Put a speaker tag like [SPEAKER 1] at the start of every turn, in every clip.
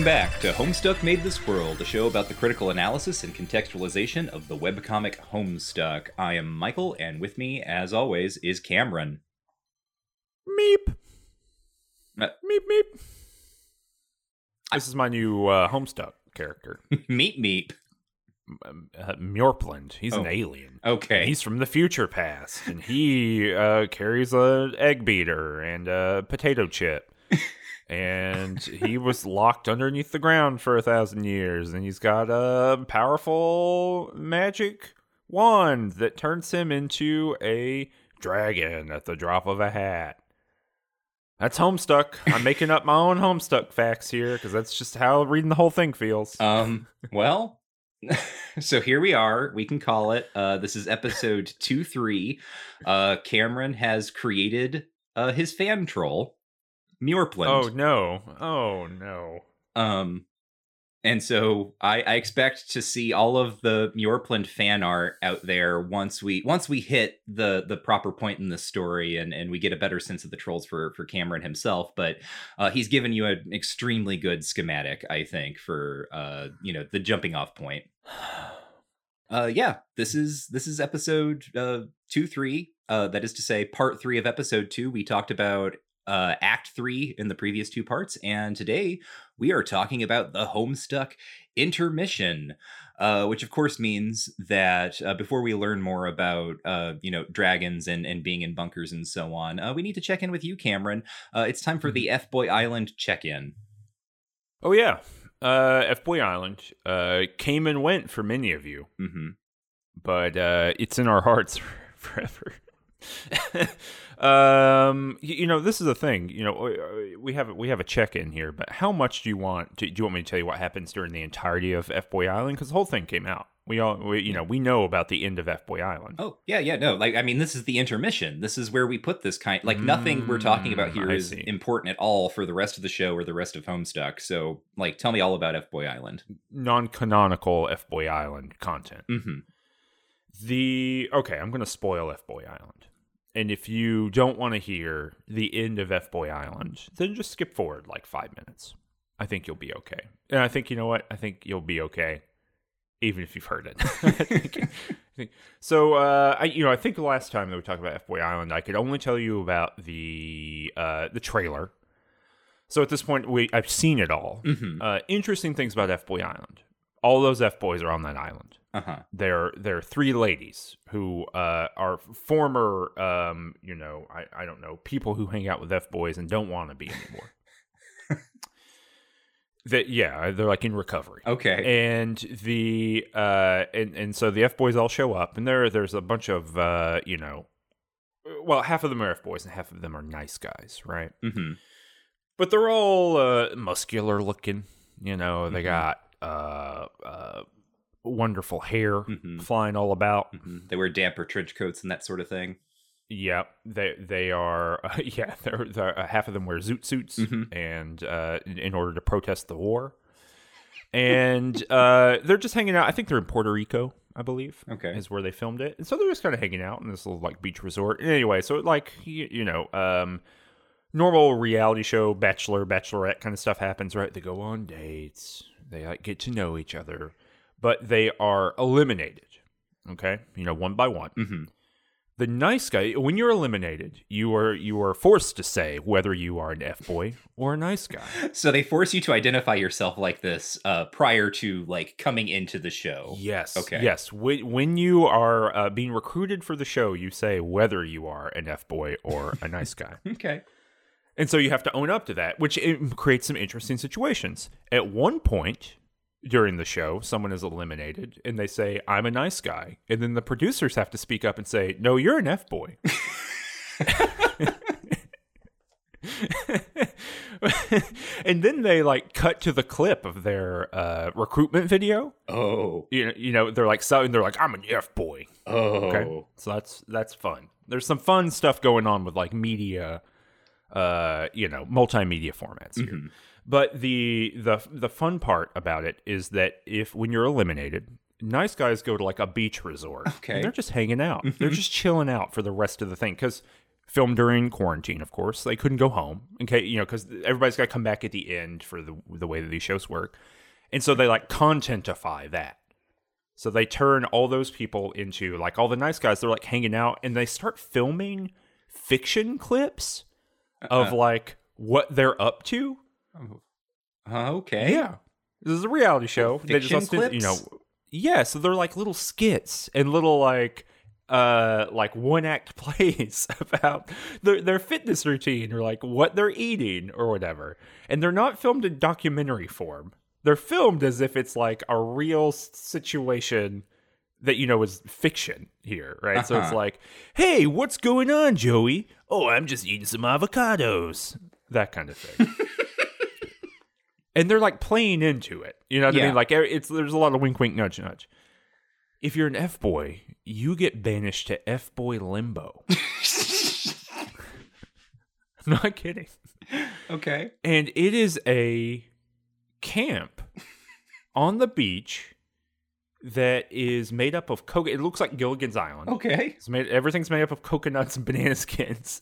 [SPEAKER 1] Welcome back to Homestuck Made This World, a show about the critical analysis and contextualization of the webcomic Homestuck. I am Michael, and with me, as always, is Cameron.
[SPEAKER 2] Meep.
[SPEAKER 1] Uh,
[SPEAKER 2] meep meep. This is my new uh, Homestuck character,
[SPEAKER 1] meep meep.
[SPEAKER 2] uh, Mjorplund. He's
[SPEAKER 1] Oh.
[SPEAKER 2] an alien.
[SPEAKER 1] Okay.
[SPEAKER 2] He's from the future past, and he uh, carries a egg beater and a potato chip. and he was locked underneath the ground for a thousand years, and he's got a powerful magic wand that turns him into a dragon at the drop of a hat. That's Homestuck. I'm making up my own Homestuck facts here because that's just how reading the whole thing feels.
[SPEAKER 1] Um, well, so here we are. We can call it. Uh, this is episode 2 3. Uh, Cameron has created uh, his fan troll, Muirplund.
[SPEAKER 2] oh no! Oh no!
[SPEAKER 1] Um, and so I, I expect to see all of the Muirplund fan art out there once we once we hit the the proper point in the story and and we get a better sense of the trolls for for Cameron himself. But uh, he's given you an extremely good schematic, I think, for uh you know the jumping off point. Uh, yeah, this is this is episode uh two three. Uh, that is to say, part three of episode two. We talked about uh act three in the previous two parts, and today we are talking about the Homestuck intermission, uh, which of course means that uh, before we learn more about uh, you know dragons and and being in bunkers and so on, uh, we need to check in with you, Cameron. Uh, it's time for the F Boy Island check in.
[SPEAKER 2] Oh yeah, uh, F Boy Island uh, came and went for many of you,
[SPEAKER 1] mm-hmm.
[SPEAKER 2] but uh, it's in our hearts forever. um, y- you know, this is the thing. You know, we- we have we have a check in here, but how much do you want? To, do you want me to tell you what happens during the entirety of F Boy Island? Because the whole thing came out. We all, we, you know, we know about the end of F Boy Island.
[SPEAKER 1] Oh yeah, yeah, no. Like I mean, this is the intermission. This is where we put this kind. Like nothing we're talking about
[SPEAKER 2] Mm,
[SPEAKER 1] here
[SPEAKER 2] I
[SPEAKER 1] is
[SPEAKER 2] see.
[SPEAKER 1] important at all for the rest of the show or the rest of Homestuck. So like, tell me all about F Boy Island.
[SPEAKER 2] Non-canonical F Boy Island content.
[SPEAKER 1] hmm
[SPEAKER 2] The okay, I'm going to spoil F Boy Island. And if you don't want to hear the end of F Boy Island, then just skip forward like five minutes. I think you'll be okay. And I think you know what? I think you'll be okay, even if you've heard it. I think- I think- so, uh, I you know I think the last time that we talked about F Boy Island, I could only tell you about the uh, the trailer. So at this point, we I've seen it all.
[SPEAKER 1] hmm
[SPEAKER 2] Uh, interesting things about F Boy Island. All those F boys are on that island
[SPEAKER 1] Uh huh.
[SPEAKER 2] they're they're three ladies who uh, are former um, you know I, I don't know people who hang out with f boys and don't want to be anymore that yeah they're like in recovery
[SPEAKER 1] Okay.
[SPEAKER 2] and the uh and and so the f boys all show up and there there's a bunch of uh you know well half of them are f boys and half of them are nice guys right
[SPEAKER 1] hmm
[SPEAKER 2] but they're all uh, muscular looking. You know, they
[SPEAKER 1] Mhm.
[SPEAKER 2] got uh, uh, wonderful hair
[SPEAKER 1] Mhm.
[SPEAKER 2] flying all about.
[SPEAKER 1] hmm They wear damper trench coats and that sort of thing.
[SPEAKER 2] Yeah, they they are. Uh, yeah, they're, they're uh, half of them wear zoot suits
[SPEAKER 1] Mhm.
[SPEAKER 2] and uh, in, in order to protest the war. And uh, they're just hanging out. I think they're in Puerto Rico, I believe.
[SPEAKER 1] Okay.
[SPEAKER 2] is where they filmed it, and so they're just kind of hanging out in this little like beach resort. Anyway, so like you, you know, um, normal reality show, bachelor, bachelorette kind of stuff happens, right? They go on dates, they like get to know each other, but they are eliminated. Okay, you know, one by one.
[SPEAKER 1] hmm
[SPEAKER 2] The nice guy, when you're eliminated, you are you are forced to say whether you are an f boy or a nice guy.
[SPEAKER 1] So they force you to identify yourself like this uh, prior to like coming into the show.
[SPEAKER 2] Yes.
[SPEAKER 1] Okay.
[SPEAKER 2] Yes. When, when you are uh, being recruited for the show, you say whether you are an f boy or a nice guy.
[SPEAKER 1] Okay.
[SPEAKER 2] And so you have to own up to that, which it creates some interesting situations. At one point during the show, someone is eliminated and they say, I'm a nice guy. And then the producers have to speak up and say, No, you're an F boy. and then they like cut to the clip of their uh, recruitment video.
[SPEAKER 1] Oh.
[SPEAKER 2] You know, you know, they're like, so, and they're like, I'm an F boy.
[SPEAKER 1] Oh.
[SPEAKER 2] Okay. So that's that's fun. There's some fun stuff going on with like media, uh, you know, multimedia formats here. But the the the fun part about it is that if when you're eliminated, nice guys go to like a beach resort.
[SPEAKER 1] Okay.
[SPEAKER 2] They're just hanging out. They're just chilling out for the rest of the thing because filmed during quarantine, of course. They couldn't go home, okay, you know, because everybody's got to come back at the end for the the way that these shows work, and so they like contentify that. So they turn all those people into like all the nice guys. They're like hanging out, and they start filming fiction clips uh, of
[SPEAKER 1] Uh-uh.
[SPEAKER 2] like what they're up to.
[SPEAKER 1] Uh, okay.
[SPEAKER 2] Yeah, this is a reality show. They
[SPEAKER 1] Fiction
[SPEAKER 2] listen- you know, yeah. So they're like little skits and little like uh like one act plays about their their fitness routine or like what they're eating or whatever. And they're not filmed in documentary form. They're filmed as if it's like a real situation that you know is fiction here, right? So it's
[SPEAKER 1] Uh-huh.
[SPEAKER 2] like, "Hey, what's going on, Joey? Oh, I'm just eating some avocados." That kind of thing. and they're like playing into it. You know what I mean? Like it's there's a lot of wink, wink, nudge, nudge. If you're an F boy, you get banished to F boy limbo. I'm not kidding.
[SPEAKER 1] Okay.
[SPEAKER 2] And it is a camp on the beach that is made up of coconut. It looks like Gilligan's Island.
[SPEAKER 1] Okay.
[SPEAKER 2] It's made everything's made up of coconuts and banana skins.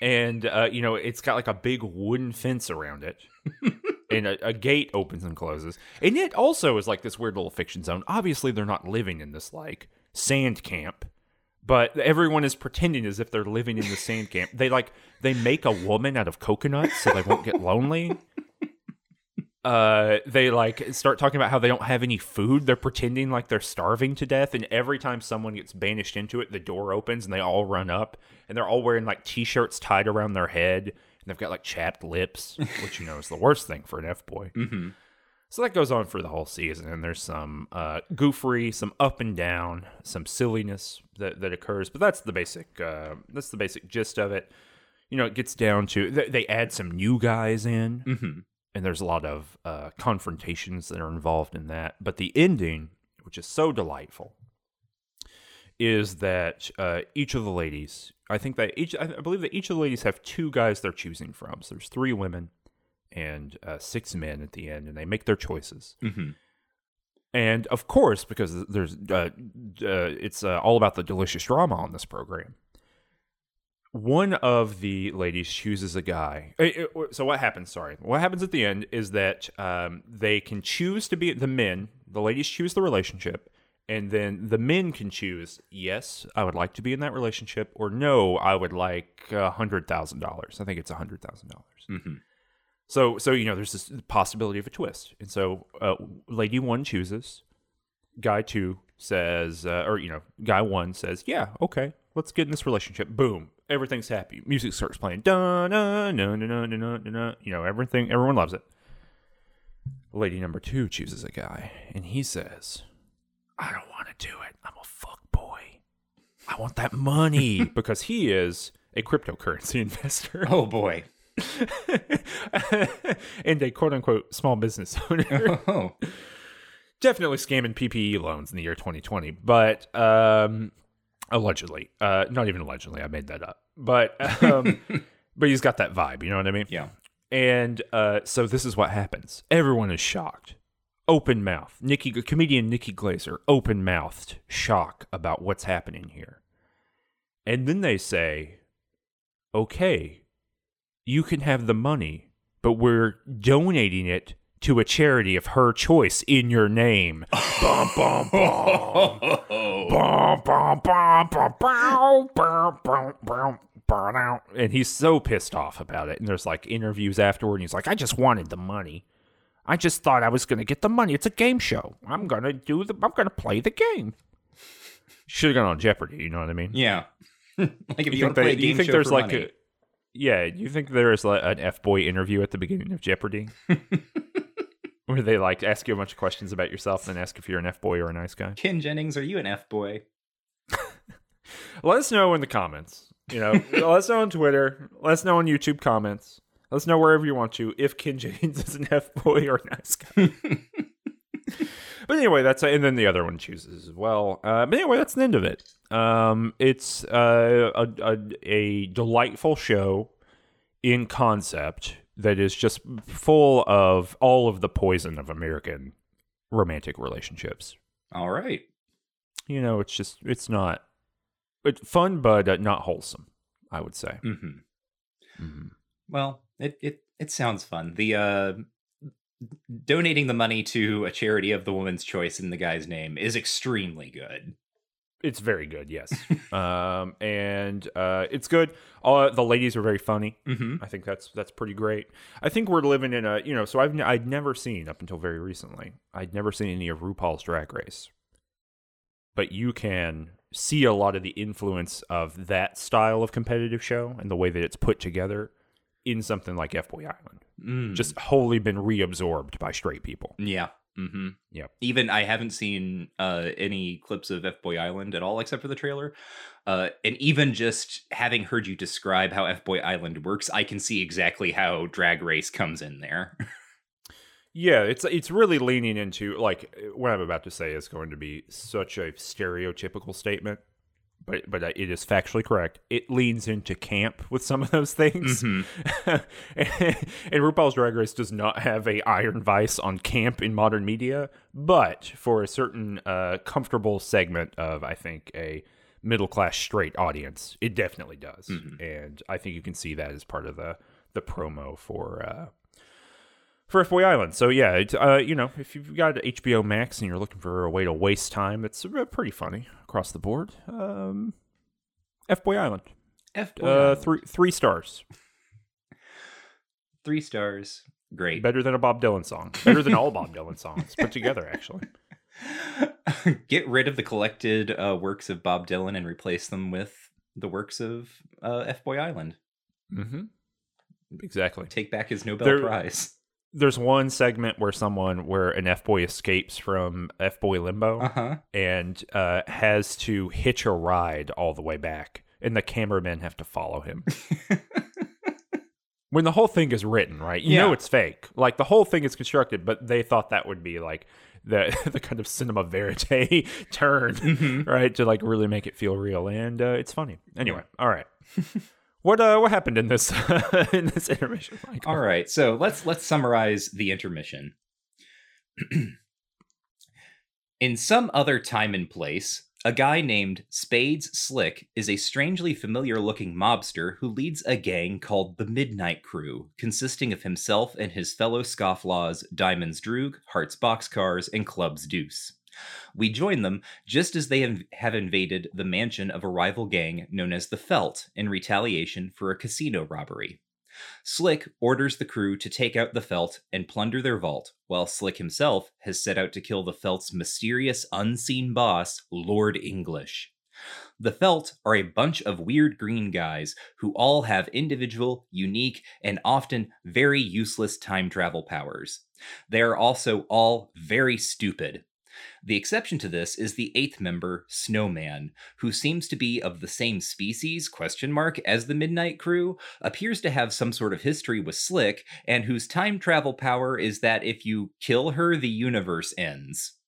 [SPEAKER 2] and uh, you know, it's got like a big wooden fence around it. And a, a gate opens and closes. And it also is like this weird little fiction zone. Obviously, they're not living in this like sand camp, but everyone is pretending as if they're living in the sand camp. They like they make a woman out of coconuts so they won't get lonely. Uh, they like start talking about how they don't have any food. They're pretending like they're starving to death, and every time someone gets banished into it, the door opens and they all run up, and they're all wearing like t-shirts tied around their head, they've got like chapped lips, which you know is the worst thing for an f boy.
[SPEAKER 1] Mm-hmm.
[SPEAKER 2] So that goes on for the whole season, and there's some uh, goofery, some up and down, some silliness that, that occurs. But that's the basic. Uh, that's the basic gist of it. You know, it gets down to they, they add some new guys in,
[SPEAKER 1] Mm-hmm.
[SPEAKER 2] and there's a lot of uh, confrontations that are involved in that. But the ending, which is so delightful, is that uh, each of the ladies, I think that each, I believe that each of the ladies have two guys they're choosing from. So there's three women and uh, six men at the end, and they make their choices.
[SPEAKER 1] Mm-hmm.
[SPEAKER 2] And of course, because there's uh, uh, it's uh, all about the delicious drama on this program. One of the ladies chooses a guy. Eh, eh, So what happens? Sorry, what happens at the end is that um, they can choose to be the men. The ladies choose the relationship, and then the men can choose. Yes, I would like to be in that relationship, or no, I would like a hundred thousand dollars. I think it's a hundred thousand dollars.
[SPEAKER 1] Mm-hmm.
[SPEAKER 2] So, so you know, there's this possibility of a twist, and so uh, lady one chooses, guy two says, uh, or you know, guy one says, yeah, okay, let's get in this relationship. Boom, everything's happy. Music starts playing. Dun dun dun dun dun. dun. You know, everything, everyone loves it. Lady number two chooses a guy, and he says, I don't want to do it. I'm a fuck boy. I want that money because he is a cryptocurrency investor.
[SPEAKER 1] Oh boy.
[SPEAKER 2] and a quote unquote small business owner.
[SPEAKER 1] Oh.
[SPEAKER 2] Definitely scamming PPE loans in the year 2020, but um, allegedly, uh, not even allegedly, I made that up. But um, but he's got that vibe, you know what I mean?
[SPEAKER 1] Yeah.
[SPEAKER 2] And uh, so this is what happens. Everyone is shocked. Open mouth. Nikki, comedian Nikki Glazer, open mouthed shock about what's happening here. And then they say, okay, you can have the money, but we're donating it to a charity of her choice in your name. bum, bum, bum. Bum, bum, bum, bum, bow, bow, bow, bow. And he's so pissed off about it. And there's like interviews afterward, and he's like, I just wanted the money. I just thought I was going to get the money. It's a game show. I'm going to do the, I'm going to play the game. Should have gone on Jeopardy, you know what I mean?
[SPEAKER 1] Yeah. like if you,
[SPEAKER 2] you
[SPEAKER 1] want
[SPEAKER 2] think,
[SPEAKER 1] to play
[SPEAKER 2] they,
[SPEAKER 1] a
[SPEAKER 2] do you
[SPEAKER 1] game
[SPEAKER 2] think
[SPEAKER 1] show
[SPEAKER 2] there's
[SPEAKER 1] for
[SPEAKER 2] like
[SPEAKER 1] money.
[SPEAKER 2] a, yeah, do you think there is like an F boy interview at the beginning of Jeopardy? Where they like ask you a bunch of questions about yourself and ask if you're an F boy or a nice guy?
[SPEAKER 1] Ken Jennings, are you an F boy?
[SPEAKER 2] Let us know in the comments. You know, let us know on Twitter. Let us know on YouTube comments. Let us know wherever you want to if Ken James is an F boy or a nice guy. but anyway, that's and then the other one chooses as well. Uh, but anyway, that's the end of it. Um, it's uh, a, a a delightful show in concept that is just full of all of the poison of American romantic relationships
[SPEAKER 1] All right.
[SPEAKER 2] you know, it's just it's not it's fun, but uh, not wholesome. I would say.
[SPEAKER 1] Mm-hmm.
[SPEAKER 2] Mm-hmm.
[SPEAKER 1] Well, it it it sounds fun. The uh donating the money to a charity of the woman's choice in the guy's name is extremely good.
[SPEAKER 2] It's very good, yes. um, and uh, it's good. All the ladies are very funny.
[SPEAKER 1] Mm-hmm.
[SPEAKER 2] I think that's that's pretty great. I think we're living in a you know. So I've n- I'd never seen up until very recently. I'd never seen any of RuPaul's Drag Race, but you can see a lot of the influence of that style of competitive show and the way that it's put together in something like F Boy Island.
[SPEAKER 1] Mm.
[SPEAKER 2] Just wholly been reabsorbed by straight people.
[SPEAKER 1] yeah. Mm-hmm.
[SPEAKER 2] Yep.
[SPEAKER 1] Even I haven't seen uh, any clips of F Boy Island at all, except for the trailer. Uh, and even just having heard you describe how F Boy Island works, I can see exactly how Drag Race comes in there.
[SPEAKER 2] Yeah, it's it's really leaning into like what I'm about to say is going to be such a stereotypical statement, but but it is factually correct. It leans into camp with some of those things,
[SPEAKER 1] Mhm.
[SPEAKER 2] and RuPaul's Drag Race does not have a iron vice on camp in modern media, but for a certain uh, comfortable segment of I think a middle class straight audience, it definitely does,
[SPEAKER 1] Mhm.
[SPEAKER 2] and I think you can see that as part of the the promo for. Uh, for F Boy Island. So yeah, it, uh, you know, if you've got HBO Max and you're looking for a way to waste time, it's uh, pretty funny across the board. Um, F Boy Island,
[SPEAKER 1] F Boy
[SPEAKER 2] uh,
[SPEAKER 1] Island.
[SPEAKER 2] three three stars,
[SPEAKER 1] three stars. Great.
[SPEAKER 2] better than a Bob Dylan song, better than all Bob Dylan songs put together. Actually,
[SPEAKER 1] Get rid of the collected uh, works of Bob Dylan and replace them with the works of uh, F Boy Island.
[SPEAKER 2] mm-hmm. exactly.
[SPEAKER 1] Take back his Nobel
[SPEAKER 2] There-
[SPEAKER 1] Prize.
[SPEAKER 2] There's one segment where someone, where an F boy escapes from F boy limbo
[SPEAKER 1] Uh huh.
[SPEAKER 2] and uh, has to hitch a ride all the way back, and the cameramen have to follow him. when the whole thing is written, right? You know it's fake. Like the whole thing is constructed, but they thought that would be like the the kind of cinema verite turn,
[SPEAKER 1] Mhm.
[SPEAKER 2] right? To like really make it feel real, and uh, it's funny. Anyway, all right. What uh what happened in this in this intermission? Michael?
[SPEAKER 1] All right, so let's let's summarize the intermission. In some other time and place, a guy named Spades Slick is a strangely familiar looking mobster who leads a gang called the Midnight Crew, consisting of himself and his fellow scofflaws Diamonds Droog, Hearts Boxcars, and Clubs Deuce. We join them just as they have- invaded the mansion of a rival gang known as the Felt in retaliation for a casino robbery. Slick orders the crew to take out the Felt and plunder their vault, while Slick himself has set out to kill the Felt's mysterious unseen boss, Lord English. The Felt are a bunch of weird green guys who all have individual, unique, and often very useless time travel powers. They are also all very stupid. The exception to this is the eighth member, Snowman, who seems to be of the same species question mark as the Midnight Crew, appears to have some sort of history with Slick, and whose time travel power is that if you kill her, the universe ends.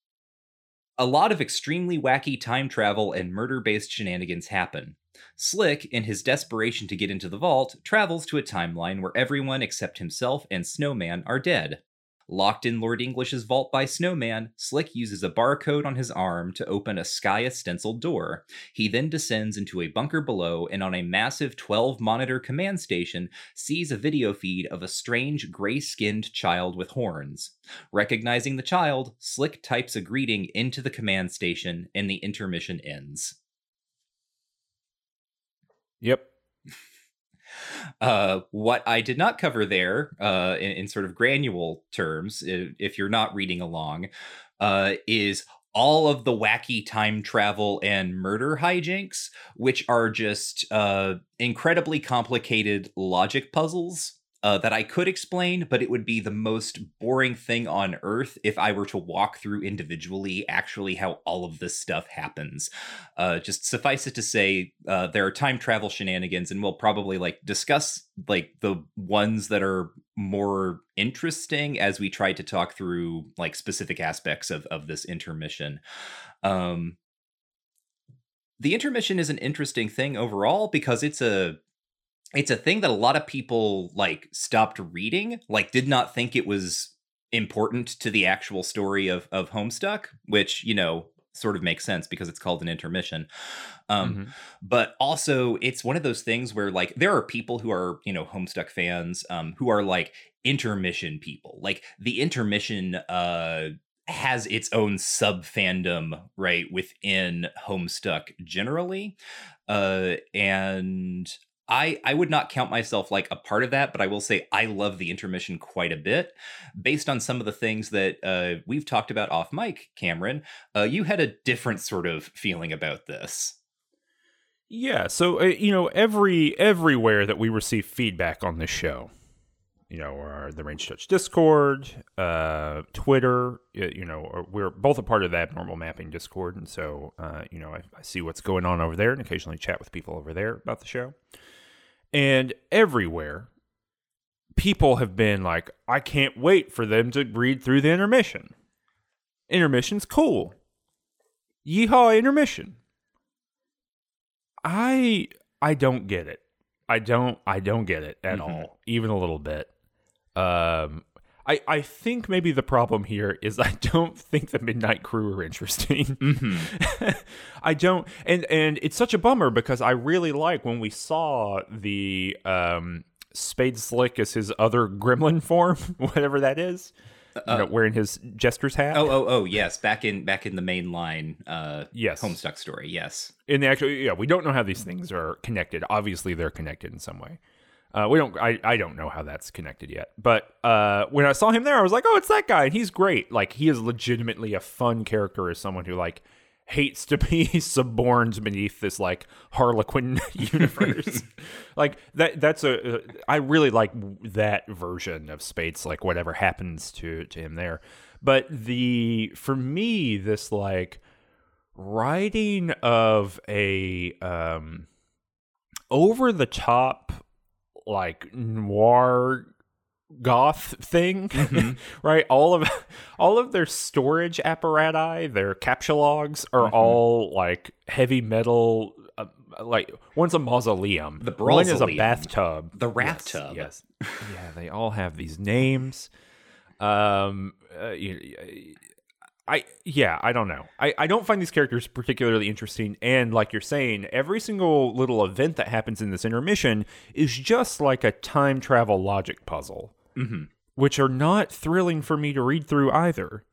[SPEAKER 1] A lot of extremely wacky time travel and murder based shenanigans happen. Slick, in his desperation to get into the vault, travels to a timeline where everyone except himself and Snowman are dead. Locked in Lord English's vault by Snowman, Slick uses a barcode on his arm to open a sky stenciled door. He then descends into a bunker below and on a massive 12 monitor command station sees a video feed of a strange gray skinned child with horns. Recognizing the child, Slick types a greeting into the command station and the intermission ends.
[SPEAKER 2] Yep.
[SPEAKER 1] Uh, what I did not cover there, uh, in, in sort of granule terms, if you're not reading along, uh, is all of the wacky time travel and murder hijinks, which are just uh, incredibly complicated logic puzzles. Uh, that I could explain, but it would be the most boring thing on earth if I were to walk through individually actually how all of this stuff happens. Uh, just suffice it to say, uh, there are time travel shenanigans, and we'll probably like discuss like the ones that are more interesting as we try to talk through like specific aspects of of this intermission. Um, the intermission is an interesting thing overall because it's a it's a thing that a lot of people like stopped reading like did not think it was important to the actual story of of homestuck which you know sort of makes sense because it's called an intermission. Um,
[SPEAKER 2] Mhm.
[SPEAKER 1] But also, it's one of those things where like there are people who are you know Homestuck fans um, who are like intermission people. Like the intermission uh, has its own sub fandom right within Homestuck generally, uh, and I I would not count myself like a part of that, but I will say I love the intermission quite a bit, based on some of the things that uh, we've talked about off mic. Cameron, uh, you had a different sort of feeling about this.
[SPEAKER 2] Yeah, so uh, you know, every everywhere that we receive feedback on this show, you know, our the Ranged Touch Discord, uh, Twitter, you know, we're both a part of the Abnormal Mapping Discord, and so uh, you know, I, I see what's going on over there, and occasionally chat with people over there about the show. And everywhere, people have been like, "I can't wait for them to read through the intermission. Intermission's cool. Yeehaw, intermission." I I don't get it. I don't I don't get it at
[SPEAKER 1] Mhm.
[SPEAKER 2] all, even a little bit. Um I I think maybe the problem here is I don't think the Midnight Crew are interesting.
[SPEAKER 1] Mm-hmm.
[SPEAKER 2] I don't and and it's such a bummer because I really like when we saw the um Spade Slick as his other gremlin form, whatever that is. you know, wearing his jester's hat.
[SPEAKER 1] Oh, oh, oh, yes. Back in back in the main line, uh,
[SPEAKER 2] yes.
[SPEAKER 1] Homestuck story. Yes.
[SPEAKER 2] in the actual yeah we don't know how these things are connected obviously they're connected in some way uh, we don't I, I don't know how that's connected yet but uh, when i saw him there i was like oh it's that guy and he's great. Like he is legitimately a fun character as someone who like hates to be suborned beneath this like harlequin universe. Like that that's a uh, i really like that version of Spades Slick whatever happens to to him there. But the for me this like writing of a um over the top like noir goth thing
[SPEAKER 1] Mhm.
[SPEAKER 2] right all of all of their storage apparatus their captchalogues are
[SPEAKER 1] Mhm.
[SPEAKER 2] all like heavy metal uh, like one's a mausoleum
[SPEAKER 1] The
[SPEAKER 2] one is a bathtub
[SPEAKER 1] The
[SPEAKER 2] Yes,
[SPEAKER 1] Raptub.
[SPEAKER 2] yes yeah they all have these names um uh, you- I yeah, I don't know. I, I don't find these characters particularly interesting and like you're saying, every single little event that happens in this intermission is just like a time travel logic puzzle,
[SPEAKER 1] Mhm.
[SPEAKER 2] which are not thrilling for me to read through either.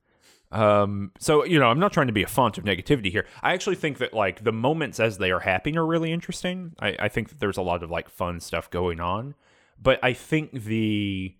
[SPEAKER 2] Um so you know, I'm not trying to be a font of negativity here. I actually think that like the moments as they are happening are really interesting. I, I think that there's a lot of like fun stuff going on. But I think the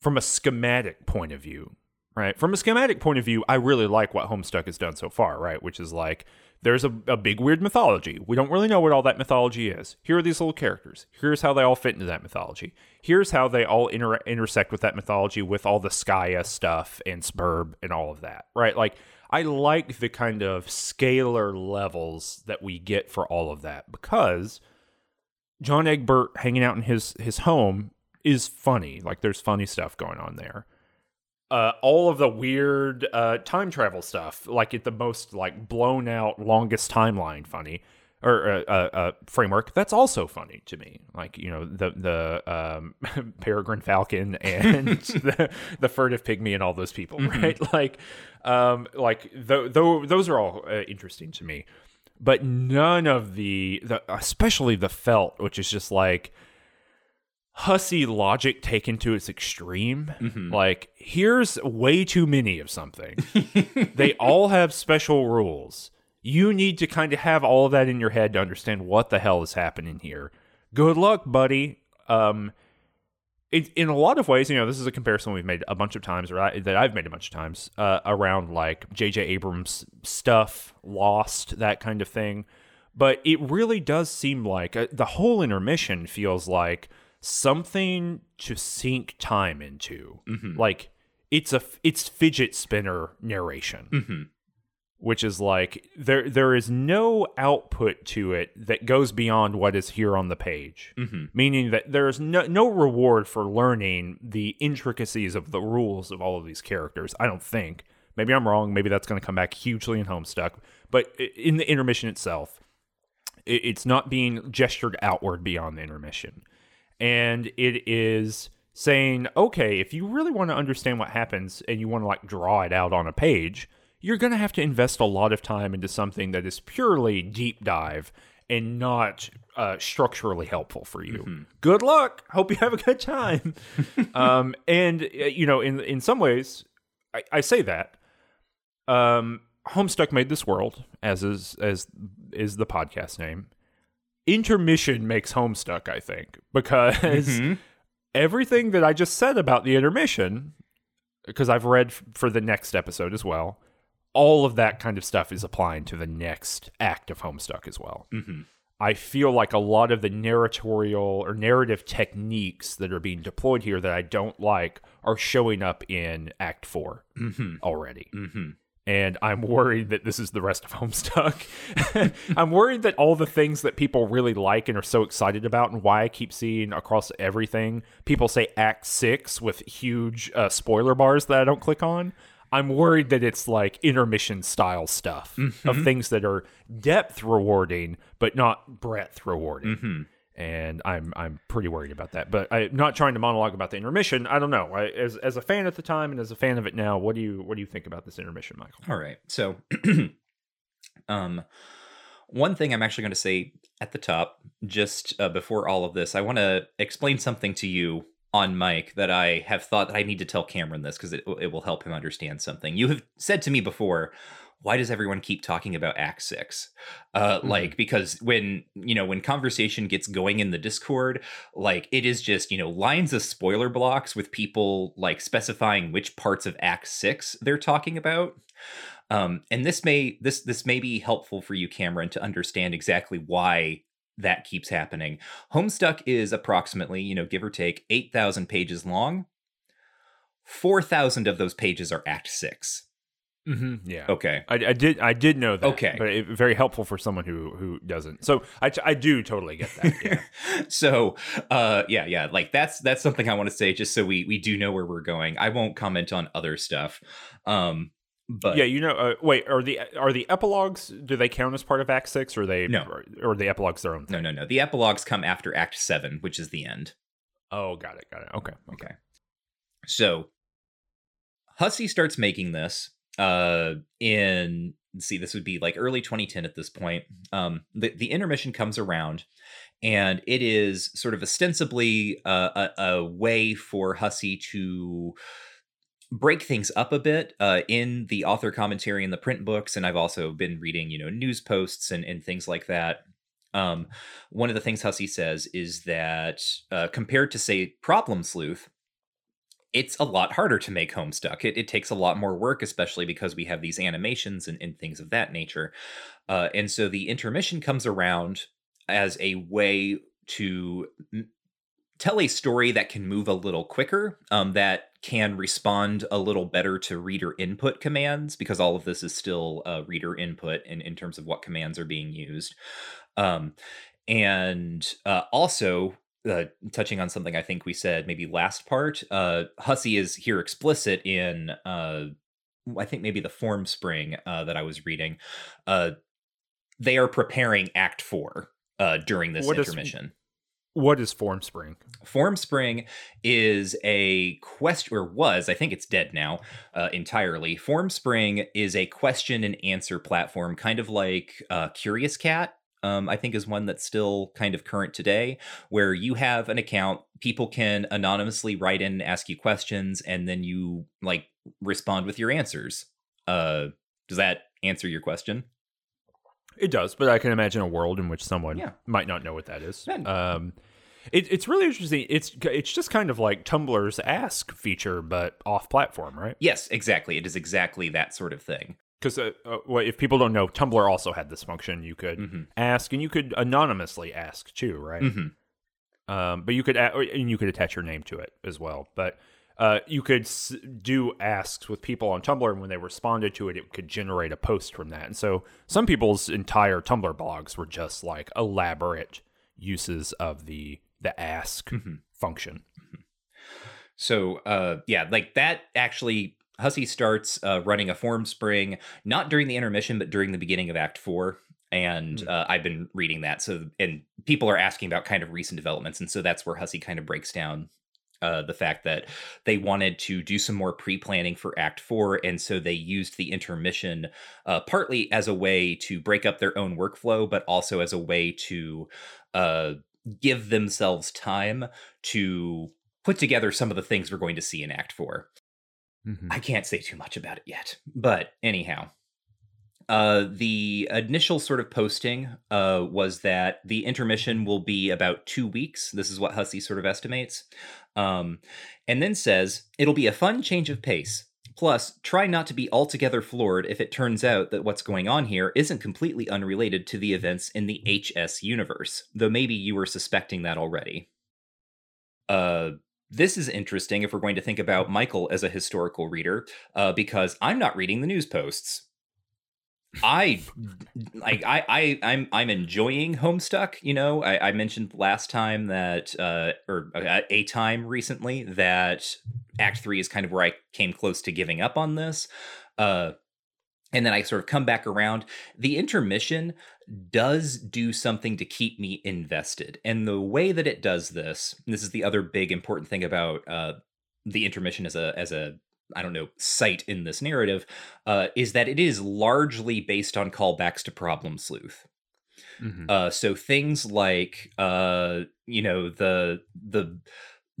[SPEAKER 2] from a schematic point of view, right? From a schematic point of view, I really like what Homestuck has done so far, right? Which is like there's a, a big weird mythology. We don't really know what all that mythology is. Here are these little characters. Here's how they all fit into that mythology. Here's how they all inter- intersect with that mythology with all the Skaia stuff and Sburb and all of that, right? Like I like the kind of scalar levels that we get for all of that because John Egbert hanging out in his his home is funny. Like there's funny stuff going on there. Uh, all of the weird uh, time travel stuff, like at the most like blown out longest timeline funny or uh, uh, uh, framework, that's also funny to me. Like you know the the um, Peregrine Falcon and the, the furtive pygmy and all those people,
[SPEAKER 1] Mhm.
[SPEAKER 2] right? Like um, like th- th- those are all uh, interesting to me but none of the, the especially the felt which is just like Hussie logic taken to its extreme
[SPEAKER 1] Mhm.
[SPEAKER 2] like here's way too many of something they all have special rules you need to kind of have all of that in your head to understand what the hell is happening here good luck buddy um it, in a lot of ways, you know, this is a comparison we've made a bunch of times, or that I've made a bunch of times, uh, around like J.J. Abrams stuff, Lost, that kind of thing. But it really does seem like uh, the whole intermission feels like something to sink time into.
[SPEAKER 1] Mhm.
[SPEAKER 2] Like it's a it's fidget spinner narration
[SPEAKER 1] Mhm.
[SPEAKER 2] which is like there there is no output to it that goes beyond what is here on the page
[SPEAKER 1] Mhm.
[SPEAKER 2] meaning that there is no, no reward for learning the intricacies of the rules of all of these characters i don't think maybe i'm wrong maybe that's going to come back hugely in homestuck but in the intermission itself it, it's not being gestured outward beyond the intermission and it is saying okay if you really want to understand what happens and you want to like draw it out on a page you're going to have to invest a lot of time into something that is purely deep dive and not uh, structurally helpful for you.
[SPEAKER 1] Mm-hmm.
[SPEAKER 2] Good luck. Hope you have a good time. um, and uh, you know, in in some ways, I, I say that. Um, Homestuck made this world, as is as is the podcast name. Intermission makes Homestuck, I think, because
[SPEAKER 1] Mhm.
[SPEAKER 2] everything that I just said about the intermission, because I've read f- for the next episode as well, all of that kind of stuff is applying to the next act of Homestuck as well.
[SPEAKER 1] Mhm.
[SPEAKER 2] I feel like a lot of the narratorial or narrative techniques that are being deployed here that I don't like are showing up in Act 4
[SPEAKER 1] Mhm.
[SPEAKER 2] already. And I'm worried that this is the rest of Homestuck. I'm worried that all the things that people really like and are so excited about, and why I keep seeing across everything, people say Act 6 with huge uh, spoiler bars that I don't click on. I'm worried that it's like intermission style stuff of things that are depth rewarding, but not breadth rewarding
[SPEAKER 1] Mhm.
[SPEAKER 2] And I'm I'm pretty worried about that. But I'm not trying to monologue about the intermission. I don't know. I, as as a fan at the time and as a fan of it now, what do you what do you think about this intermission, Michael?
[SPEAKER 1] All right. So, um, one thing I'm actually going to say at the top, just uh, before all of this, I want to explain something to you on Mike that I have thought that I need to tell Cameron this because it, it will help him understand something. You have said to me before, why does everyone keep talking about Act Six? Uh,
[SPEAKER 2] Mhm.
[SPEAKER 1] Like because when you know when conversation gets going in the Discord, like it is just you know lines of spoiler blocks with people like specifying which parts of Act Six they're talking about. Um, and this may this this may be helpful for you, Cameron, to understand exactly why that keeps happening. Homestuck is approximately, you know, give or take, eight thousand pages long. Four thousand of those pages are Act Six.
[SPEAKER 2] Mm-hmm. Yeah.
[SPEAKER 1] Okay.
[SPEAKER 2] I, I did I did know that.
[SPEAKER 1] Okay.
[SPEAKER 2] but it, very helpful for someone who who doesn't. So I I do totally get that. Yeah.
[SPEAKER 1] so uh yeah yeah like that's that's something i want to say just so we we do know where we're going i won't comment on other stuff um but
[SPEAKER 2] yeah, you know. Uh, wait, are the are the epilogues? Do they count as part of Act Six, or they
[SPEAKER 1] No.
[SPEAKER 2] or, or are the epilogues their own
[SPEAKER 1] no no no the epilogues come after act 7 which is the end
[SPEAKER 2] Oh, got it, got it. Okay, okay.
[SPEAKER 1] Okay. So Hussie starts making this uh in see this would be like early 2010 at this point. Um the the intermission comes around and it is sort of ostensibly a, a way for Hussie to break things up a bit uh, in the author commentary in the print books and i've also been reading you know news posts and, and things like that um, one of the things Hussie says is that uh, compared to say problem sleuth it's a lot harder to make homestuck. It, it takes a lot more work especially because we have these animations and, and things of that nature. Uh, and so the intermission comes around as a way to m- tell a story that can move a little quicker um, that can respond a little better to reader input commands because all of this is still uh, reader input in, in terms of what commands are being used. Um, and uh, also uh, touching on something i think we said maybe last part uh, Hussie is here explicit in uh, i think maybe the Formspring uh, that i was reading uh, they are preparing act four uh, during this
[SPEAKER 2] What is-
[SPEAKER 1] intermission
[SPEAKER 2] What is Formspring?
[SPEAKER 1] Form Spring is a question, or was, I think it's dead now uh, entirely. Formspring is a question and answer platform, kind of like uh, Curious Cat. Um, I think is one that's still kind of current today, where you have an account, people can anonymously write in and ask you questions, and then you like respond with your answers. Uh, does that answer your question?
[SPEAKER 2] It does, but I can imagine a world in which someone
[SPEAKER 1] Yeah.
[SPEAKER 2] might not know what that is. Um, it, it's really interesting. It's it's just kind of like Tumblr's Ask feature, but off platform, right?
[SPEAKER 1] Yes, exactly. It is exactly that sort of thing.
[SPEAKER 2] Because uh, uh, well, if people don't know, Tumblr also had this function. You could
[SPEAKER 1] Mhm.
[SPEAKER 2] ask, and you could anonymously ask too, right?
[SPEAKER 1] Mhm.
[SPEAKER 2] Um, but you could or- and you could attach your name to it as well. But uh, you could s- do asks with people on Tumblr, and when they responded to it, it could generate a post from that. And so some people's entire Tumblr blogs were just like elaborate uses of the the ask
[SPEAKER 1] Mhm.
[SPEAKER 2] function.
[SPEAKER 1] So uh yeah, like that actually Hussie starts uh, running a Formspring not during the intermission but during the beginning of act 4 and
[SPEAKER 2] Hmm.
[SPEAKER 1] uh, I've been reading that so and people are asking about kind of recent developments and so that's where Hussie kind of breaks down uh, the fact that they wanted to do some more pre-planning for Act Four, and so they used the intermission uh, partly as a way to break up their own workflow, but also as a way to uh, give themselves time to put together some of the things we're going to see in Act 4
[SPEAKER 2] Mhm.
[SPEAKER 1] I can't say too much about it yet, but anyhow. Uh, the initial sort of posting uh, was that the intermission will be about two weeks. This is what Hussie sort of estimates. Um, and then says it'll be a fun change of pace. Plus, try not to be altogether floored if it turns out that what's going on here isn't completely unrelated to the events in the HS universe, though maybe you were suspecting that already. Uh, this is interesting if we're going to think about Michael as a historical reader, uh, because I'm not reading the news posts. I like I, I I'm I'm enjoying Homestuck. You know, I, I mentioned last time that uh, or uh, a time recently that Act Three is kind of where I came close to giving up on this. Uh, and then I sort of come back around. The intermission does do something to keep me invested, and the way that it does this, this is the other big important thing about uh, the intermission as a as a I don't know site in this narrative, uh, is that it is largely based on callbacks to Problem Sleuth.
[SPEAKER 2] Mhm.
[SPEAKER 1] Uh, so things like uh, you know the the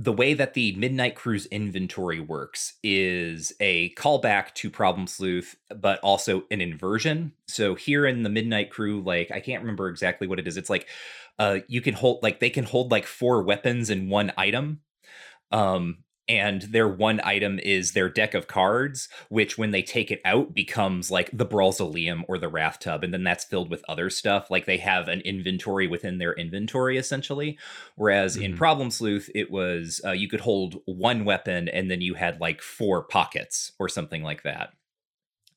[SPEAKER 1] the way that the Midnight Crew's inventory works is a callback to Problem Sleuth, but also an inversion. So here in the Midnight Crew, like I can't remember exactly what it is. It's like uh, you can hold like they can hold like four weapons in one item. Um, and their one item is their deck of cards, which when they take it out becomes like the Brawlzaleum or the Wrath Tub, and then that's filled with other stuff. Like they have an inventory within their inventory, essentially. Whereas in
[SPEAKER 2] Mhm.
[SPEAKER 1] Problem Sleuth, it was uh, you could hold one weapon and then you had like four pockets or something like that.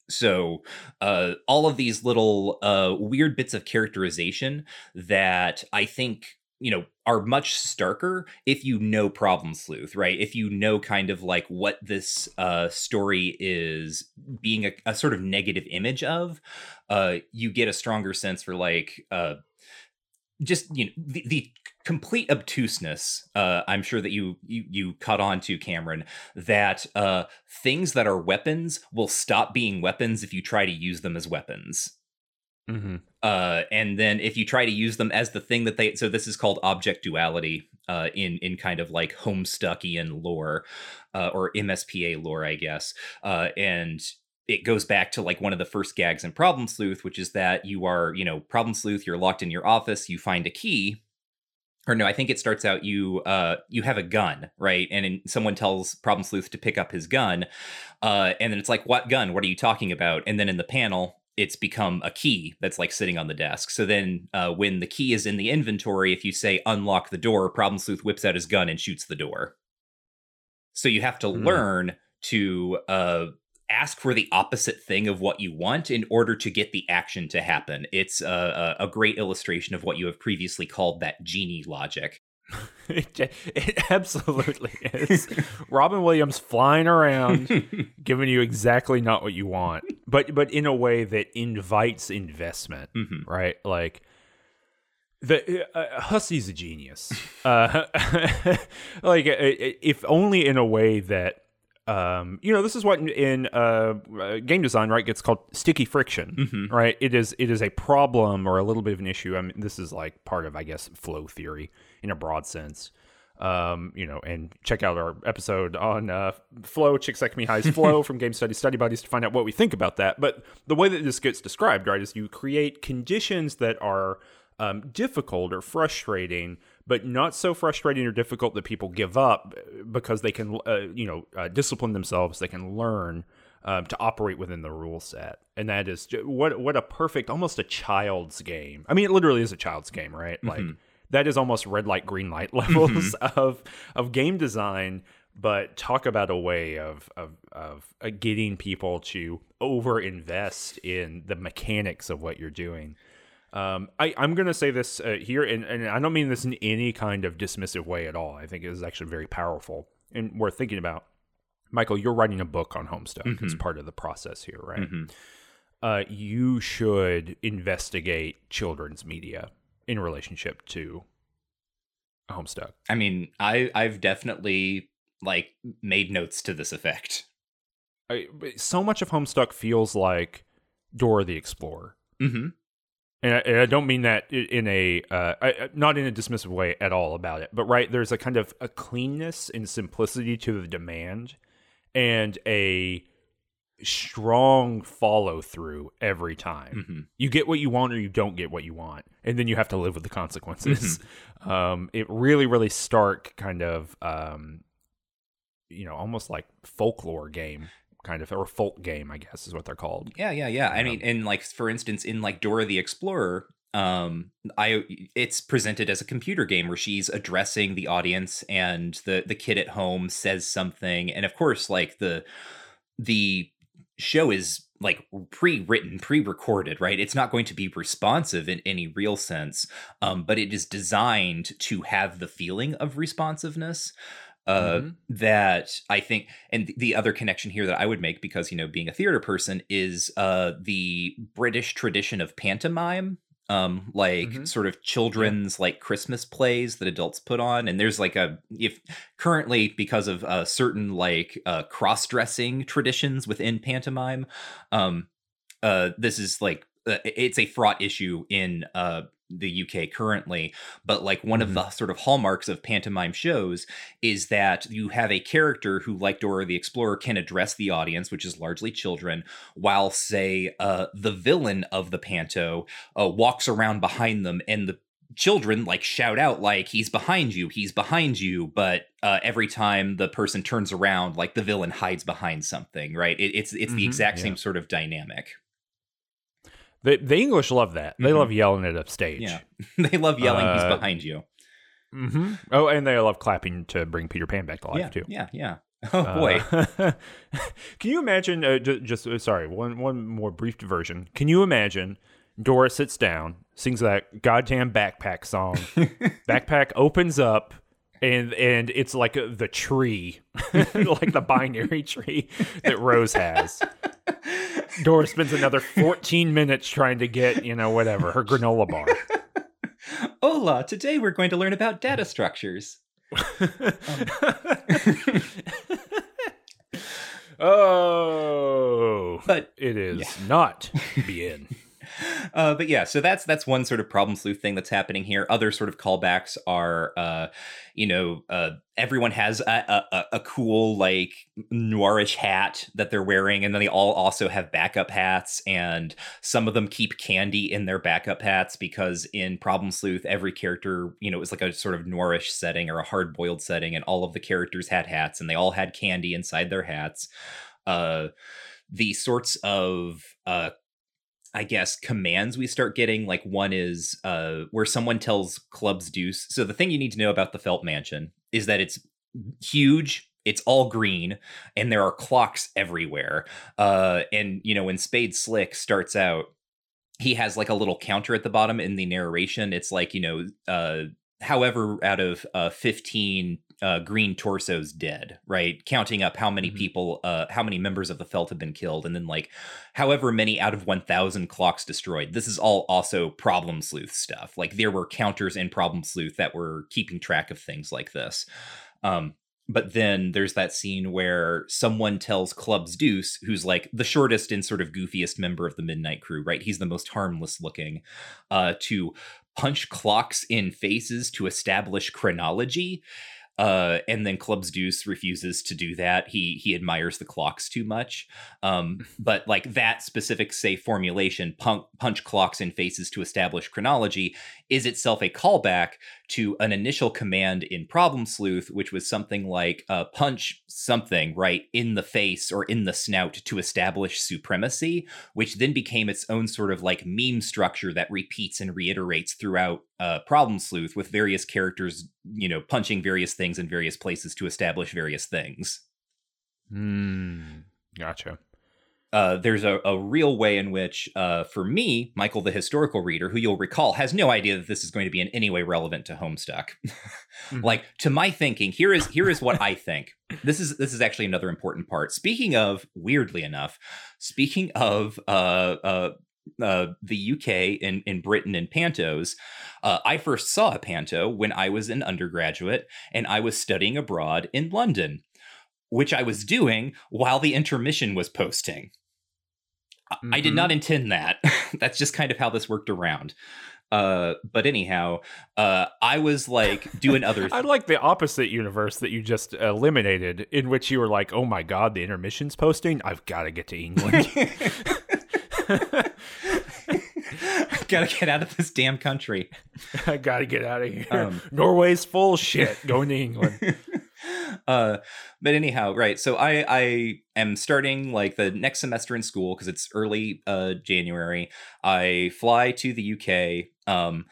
[SPEAKER 1] So uh, all of these little uh, weird bits of characterization that I think you know are much starker if you know problem sleuth right? If you know kind of like what this uh story is being a, a sort of negative image of uh you get a stronger sense for like uh just you know the, the complete obtuseness uh i'm sure that you you you caught on to cameron that uh things that are weapons will stop being weapons if you try to use them as weapons
[SPEAKER 2] Mhm.
[SPEAKER 1] uh, and then if you try to use them as the thing that they so this is called object duality uh, in in kind of like Homestuckian lore uh, or MSPA lore, I guess. Uh, and it goes back to like one of the first gags in Problem Sleuth, which is that you are you know Problem Sleuth, you're locked in your office, you find a key. Or no, I think it starts out you uh you have a gun, right? And in, someone tells Problem Sleuth to pick up his gun, uh, and then it's like, "What gun? What are you talking about?" And then in the panel, it's become a key that's like sitting on the desk. So then, uh, when the key is in the inventory, if you say unlock the door, Problem Sleuth whips out his gun and shoots the door. So you have to
[SPEAKER 2] Hmm.
[SPEAKER 1] learn to uh, ask for the opposite thing of what you want in order to get the action to happen. It's a, a great illustration of what you have previously called that genie logic.
[SPEAKER 2] it, it absolutely is. Robin Williams flying around, giving you exactly not what you want, but but in a way that invites investment,
[SPEAKER 1] Mhm.
[SPEAKER 2] right? Like the uh, Hussie's a genius. Uh, like uh, if only in a way that. Um, you know, this is what in, in uh, uh, game design, right, gets called sticky friction
[SPEAKER 1] Mhm.
[SPEAKER 2] right? It is it is a problem or a little bit of an issue. I mean this is like part of i guess flow theory in a broad sense. Um you know and check out our episode on uh flow Csikszentmihalyi's flow from game study study buddies to find out what we think about that. But the way that this gets described right is you create conditions that are um, difficult or frustrating, but not so frustrating or difficult that people give up because they can, uh, you know, uh, discipline themselves. They can learn um, to operate within the rule set, and that is what what a perfect, almost a child's game. I mean, it literally is a child's game, right? Like that is almost red light, green light levels of of game design. But talk about a way of of of uh, getting people to over invest in the mechanics of what you're doing. Um, I, I'm going to say this uh, here, and, and I don't mean this in any kind of dismissive way at all. I think it is actually very powerful and worth thinking about. Michael, you're writing a book on Homestuck. It's part of the process here, right?
[SPEAKER 1] Mhm.
[SPEAKER 2] Uh, you should investigate children's media in relationship to Homestuck.
[SPEAKER 1] I mean, I I've definitely like made notes to this effect.
[SPEAKER 2] I, so much of Homestuck feels like Dora the Explorer.
[SPEAKER 1] Mm-hmm.
[SPEAKER 2] And I, and I don't mean that in a uh, I, not in a dismissive way at all about it, but right there's a kind of a cleanness and simplicity to the demand, and a strong follow through every time.
[SPEAKER 1] Mm-hmm.
[SPEAKER 2] You get what you want or you don't get what you want, and then you have to live with the consequences. Um, it really, really stark kind of, um, you know, almost like folklore game kind of or folk game, I guess is what they're called.
[SPEAKER 1] Yeah, yeah, yeah. I mean, and like for instance, in like Dora the Explorer, um, I it's presented as a computer game where she's addressing the audience, and the the kid at home says something, and of course, like the the show is like pre-written pre-recorded right it's not going to be responsive in any real sense um, but it is designed to have the feeling of responsiveness uh,
[SPEAKER 2] Mhm.
[SPEAKER 1] that I think, and the other connection here that I would make, because you know, being a theater person, is uh, the British tradition of pantomime, um, like
[SPEAKER 2] Mhm.
[SPEAKER 1] sort of children's like Christmas plays that adults put on. And there's like a if currently because of uh, certain like uh, cross-dressing traditions within pantomime, um, uh, this is like uh, it's a fraught issue in uh, the UK currently. But like one
[SPEAKER 2] Mhm.
[SPEAKER 1] of the sort of hallmarks of pantomime shows is that you have a character who, like Dora the Explorer, can address the audience, which is largely children, while say uh, the villain of the panto uh, walks around behind them and the children like shout out like he's behind you he's behind you but uh, every time the person turns around like the villain hides behind something right it, it's it's the
[SPEAKER 2] Mhm,
[SPEAKER 1] exact
[SPEAKER 2] yeah.
[SPEAKER 1] same sort of dynamic
[SPEAKER 2] The, the English love that. They
[SPEAKER 1] Mhm.
[SPEAKER 2] love yelling it upstage.
[SPEAKER 1] Yeah. they love yelling he's
[SPEAKER 2] Uh,
[SPEAKER 1] behind you
[SPEAKER 2] hmm Oh, and they love clapping to bring Peter Pan back to life
[SPEAKER 1] yeah
[SPEAKER 2] too.
[SPEAKER 1] yeah yeah oh boy
[SPEAKER 2] Uh, can you imagine? Uh, ju- just uh, sorry, one one more brief diversion. Can you imagine? Dora sits down, sings that goddamn backpack song. backpack opens up, and and it's like uh, the tree, like the binary tree that Rose has. Dora spends another 14 minutes trying to get, you know, whatever, her granola bar.
[SPEAKER 1] hola today we're going to learn about data structures
[SPEAKER 2] oh,
[SPEAKER 1] but
[SPEAKER 2] it is
[SPEAKER 1] Yeah.
[SPEAKER 2] not bien.
[SPEAKER 1] uh, but yeah, so that's that's one sort of problem sleuth thing that's happening here. Other sort of callbacks are, uh, you know, uh, everyone has a, a, a cool like noirish hat that they're wearing, and then they all also have backup hats, and some of them keep candy in their backup hats because in Problem Sleuth, every character, you know, it was like a sort of noirish setting or a hard boiled setting, and all of the characters had hats, and they all had candy inside their hats. Uh, the sorts of uh I guess commands we start getting like one is uh where someone tells clubs deuce. So the thing you need to know about the Felt Mansion is that it's huge, it's all green, and there are clocks everywhere. Uh and you know when Spade Slick starts out, he has like a little counter at the bottom in the narration. It's like, you know, uh however out of uh 15 uh, green torsos dead, right? Counting up how many
[SPEAKER 2] Mhm.
[SPEAKER 1] people, uh, how many members of the Felt have been killed, and then like however many out of 1,000 clocks destroyed. This is all also problem sleuth stuff. Like there were counters in problem sleuth that were keeping track of things like this. Um, but then there's that scene where someone tells Clubs Deuce, who's like the shortest and sort of goofiest member of the Midnight Crew, right? He's the most harmless looking, uh, to punch clocks in faces to establish chronology. Uh, and then Clubs Deuce refuses to do that. He he admires the clocks too much. Um, but like that specific say formulation, punk, punch clocks in faces to establish chronology, is itself a callback to an initial command in Problem Sleuth, which was something like uh, punch something right in the face or in the snout to establish supremacy, which then became its own sort of like meme structure that repeats and reiterates throughout uh, Problem Sleuth with various characters, you know, punching various things in various places to establish various things.
[SPEAKER 2] Hmm. Gotcha.
[SPEAKER 1] Uh, there's a, a real way in which, uh, for me, Michael, the historical reader, who you'll recall has no idea that this is going to be in any way relevant to Homestuck.
[SPEAKER 2] Mhm.
[SPEAKER 1] Like to my thinking, here is here is what I think. This is this is actually another important part. Speaking of, weirdly enough, speaking of uh, uh, uh, the UK and in Britain and pantos, uh, I first saw a panto when I was an undergraduate and I was studying abroad in London. which I was doing while the intermission was posting. I did
[SPEAKER 2] Mhm.
[SPEAKER 1] not intend that. That's just kind of how this worked around. Uh, but anyhow, uh, I was like doing other.
[SPEAKER 2] I like the opposite universe that you just eliminated, in which you were like, "Oh my god, the intermission's posting. I've got to get to England."
[SPEAKER 1] I've Gotta get out of this damn country.
[SPEAKER 2] I got to get out of here.
[SPEAKER 1] Um,
[SPEAKER 2] Norway's full shit. Going to England.
[SPEAKER 1] uh but anyhow right so i i am starting like the next semester in school because it's early uh january. I fly to the uk um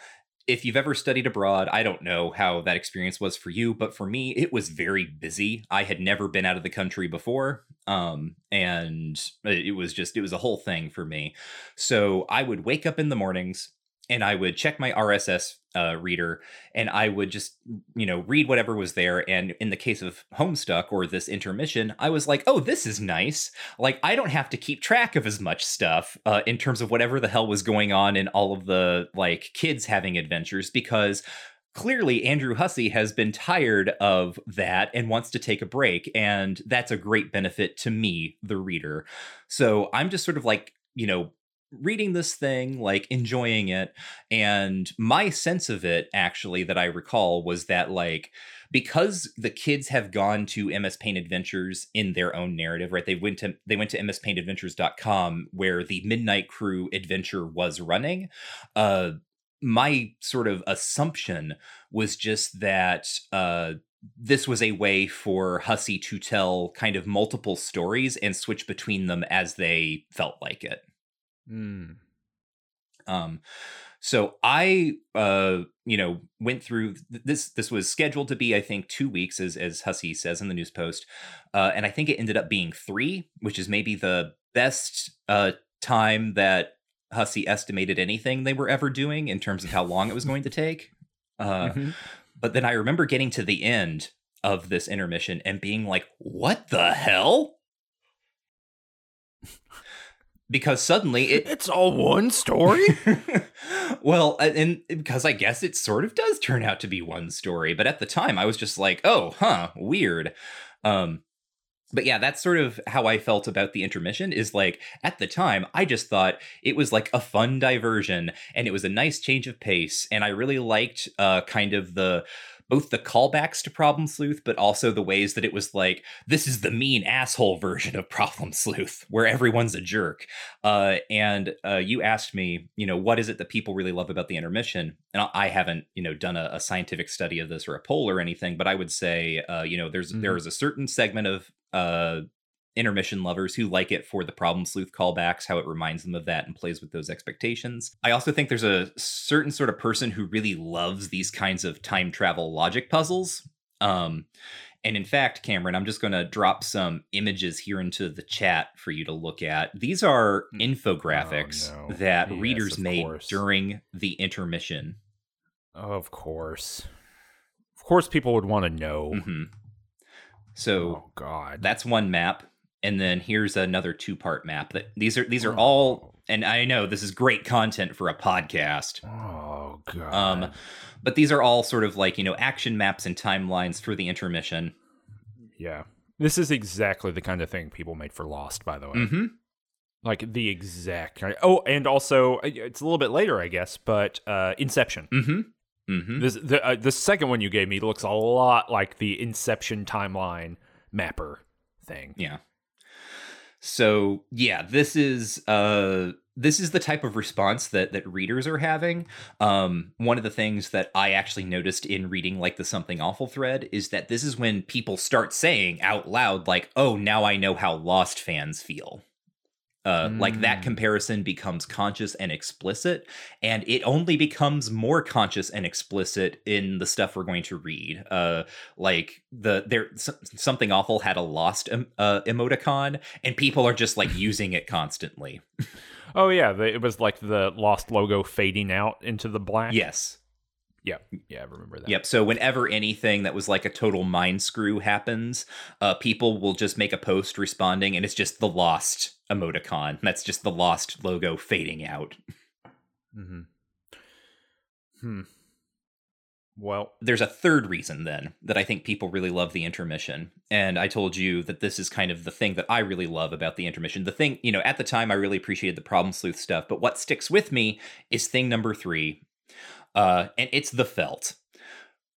[SPEAKER 1] if you've ever studied abroad i don't know how that experience was for you but for me it was very busy. I had never been out of the country before um and it was just it was a whole thing for me. So i would wake up in the mornings and i would check my rss uh, reader and I would just, you know, read whatever was there. And in the case of Homestuck or this intermission, I was like, oh, this is nice. Like, I don't have to keep track of as much stuff uh, in terms of whatever the hell was going on in all of the like kids having adventures because clearly Andrew Hussie has been tired of that and wants to take a break. And that's a great benefit to me, the reader. So I'm just sort of like, you know, reading this thing, like enjoying it. And my sense of it, actually, that I recall was that, like, because the kids have gone to MS Paint Adventures in their own narrative, right? They went to they went to mspaintadventures.com where the Midnight Crew adventure was running. Uh my sort of assumption was just that uh this was a way for Hussie to tell kind of multiple stories and switch between them as they felt like it.
[SPEAKER 2] Mm.
[SPEAKER 1] Um, so I, uh, you know, went through th- this. This was scheduled to be, I think, two weeks, as as Hussie says in the news post, uh, and I think it ended up being three, which is maybe the best uh, time that Hussie estimated anything they were ever doing in terms of how long it was going to take. Uh,
[SPEAKER 2] Mhm.
[SPEAKER 1] But then I remember getting to the end of this intermission and being like, "What the hell?" Because suddenly it
[SPEAKER 2] It's all one story.
[SPEAKER 1] well, and because I guess it sort of does turn out to be one story, but at the time I was just like, "Oh, huh, weird." Um but yeah, that's sort of how I felt about the intermission is like at the time I just thought it was like a fun diversion and it was a nice change of pace and I really liked uh kind of the both the callbacks to Problem Sleuth, but also the ways that it was like, this is the mean asshole version of Problem Sleuth, where everyone's a jerk. Uh, and uh, you asked me, you know, what is it that people really love about the intermission? And I- haven't, you know, done a, a scientific study of this or a poll or anything, but I would say, uh, you know, there's
[SPEAKER 2] Mhm.
[SPEAKER 1] there is a certain segment of uh, intermission lovers who like it for the problem sleuth callbacks, how it reminds them of that and plays with those expectations. I also think there's a certain sort of person who really loves these kinds of time travel logic puzzles. Um, and in fact, Cameron, I'm just going to drop some images here into the chat for you to look at. These are
[SPEAKER 2] Mm.
[SPEAKER 1] infographics
[SPEAKER 2] Oh, no.
[SPEAKER 1] that
[SPEAKER 2] Yes,
[SPEAKER 1] readers made
[SPEAKER 2] course.
[SPEAKER 1] during the intermission.
[SPEAKER 2] of course. Of course, people would want to know.
[SPEAKER 1] Mhm. So
[SPEAKER 2] oh God.
[SPEAKER 1] that's one map and then here's another two part map that these are these are
[SPEAKER 2] Oh.
[SPEAKER 1] all and i know this is great content for a podcast
[SPEAKER 2] Oh God.
[SPEAKER 1] um but these are all sort of like you know action maps and timelines for the intermission
[SPEAKER 2] yeah. This is exactly the kind of thing people made for Lost, by the way.
[SPEAKER 1] mm-hmm
[SPEAKER 2] Like the exact. Oh, and also uh, it's a little bit later, I guess, but uh, Inception.
[SPEAKER 1] mm-hmm mm-hmm
[SPEAKER 2] This the uh, the second one you gave me looks a lot like the Inception timeline mapper thing.
[SPEAKER 1] yeah so yeah this is uh this is the type of response that that readers are having. Um one of the things that i actually noticed in reading like the something awful thread is that this is when people start saying out loud like oh now i know how lost fans feel uh, like that
[SPEAKER 2] Mm.
[SPEAKER 1] comparison becomes conscious and explicit and it only becomes more conscious and explicit in the stuff we're going to read uh like the there s- something awful had a lost em- uh, emoticon and people are just like using it constantly
[SPEAKER 2] Oh yeah, it was like the Lost logo fading out into the black.
[SPEAKER 1] yes
[SPEAKER 2] yeah, yeah. I remember that.
[SPEAKER 1] Yep. So whenever anything that was like a total mind screw happens, uh, people will just make a post responding, and it's just the lost emoticon. That's just the lost logo fading out.
[SPEAKER 2] Mm-hmm. Hmm. Well,
[SPEAKER 1] there's a third reason then that I think people really love the intermission. And I told you that this is kind of the thing that I really love about the intermission. The thing, you know, at the time I really appreciated the problem sleuth stuff, but what sticks with me is thing number three. Uh, and it's the felt.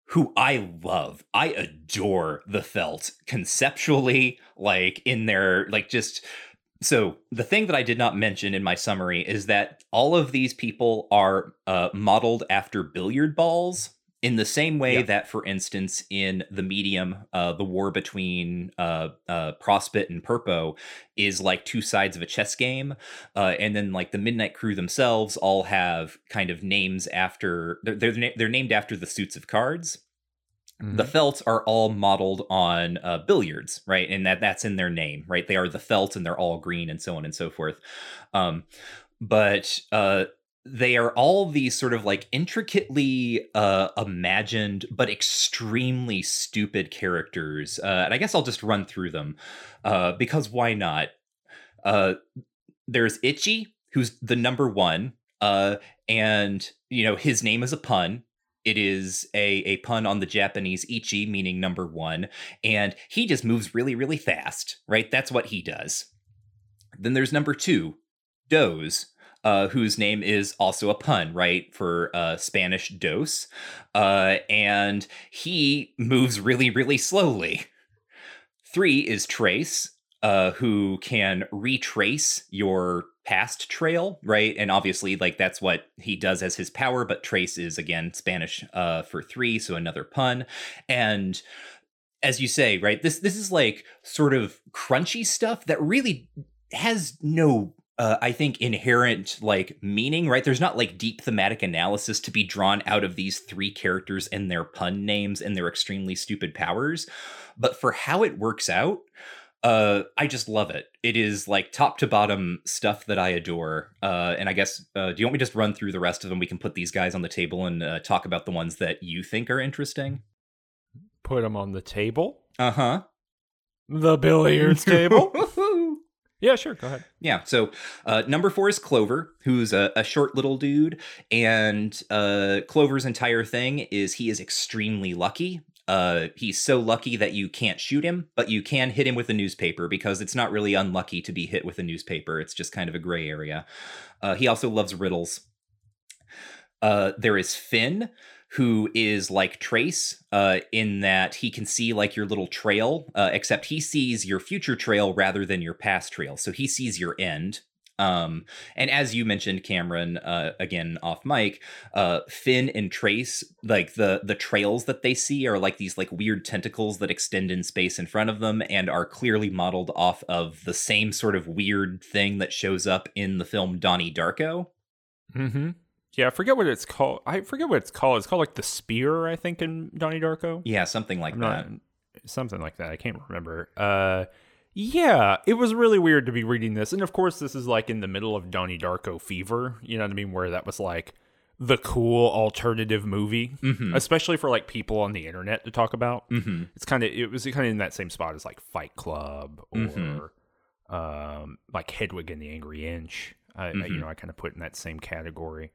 [SPEAKER 1] Who I love. I adore the felt conceptually, like in their like just so the thing that I did not mention in my summary is that all of these people are uh, modeled after billiard balls in the same way yeah. that, for instance, in the medium, uh, the war between uh, uh, Prospit and Purpo is like two sides of a chess game, uh, and then like the Midnight Crew themselves all have kind of names after they're they're, they're named after the suits of cards. Mm-hmm. The Felt are all modeled on uh, billiards, right? And that that's in their name, right? They are the Felt, and they're all green, and so on and so forth. Um, but uh, they are all these sort of like intricately uh, imagined but extremely stupid characters uh, and i guess i'll just run through them uh, because why not uh, there's itchy who's the number one uh, and you know his name is a pun it is a, a pun on the Japanese ichi, meaning number one, and he just moves really, really fast, right? That's what he does. Then there's number two, Doze, uh, whose name is also a pun, right, for uh, Spanish dos. Uh, and he moves really, really slowly. Three is Trace, uh, who can retrace your past trail, right? And obviously, like that's what he does as his power, but Trace is again Spanish uh, for three, so another pun. And as you say, right, this this is like sort of crunchy stuff that really has no uh, I think inherent like meaning, right? There's not like deep thematic analysis to be drawn out of these three characters and their pun names and their extremely stupid powers, but for how it works out, uh, I just love it. It is like top to bottom stuff that I adore. Uh, and I guess, uh, do you want me to just run through the rest of them? We can put these guys on the table and uh, talk about the ones that you think are interesting.
[SPEAKER 2] Put them on the table.
[SPEAKER 1] Uh huh.
[SPEAKER 2] The billiards table. Yeah, sure. Go ahead.
[SPEAKER 1] Yeah. So uh, number four is Clover, who's a, a short little dude, and uh, Clover's entire thing is he is extremely lucky. Uh, he's so lucky that you can't shoot him, but you can hit him with a newspaper because it's not really unlucky to be hit with a newspaper. It's just kind of a gray area. Uh, he also loves riddles. Uh, there is Fin, who is like Trace uh, in that he can see like your little trail, uh, except he sees your future trail rather than your past trail. So he sees your end. Um, and as you mentioned, Cameron, uh, again off mic, uh, Fin and Trace, like the the trails that they see are like these like weird tentacles that extend in space in front of them and are clearly modeled off of the same sort of weird thing that shows up in the film Donnie Darko.
[SPEAKER 2] Mm-hmm. Yeah, I forget what it's called. I forget what it's called. It's called like the spear, I think, in Donnie Darko.
[SPEAKER 1] Yeah, something like I'm that. Not,
[SPEAKER 2] something like that. I can't remember. Uh, yeah, it was really weird to be reading this, and of course, this is like in the middle of Donnie Darko fever. You know what I mean? Where that was like the cool alternative movie, mm-hmm. especially for like people on the internet to talk about. Mm-hmm. It's kind of it was kind of in that same spot as like Fight Club or mm-hmm. um, like Hedwig and the Angry Inch. I, you mm-hmm. know, I kind of put in that same category.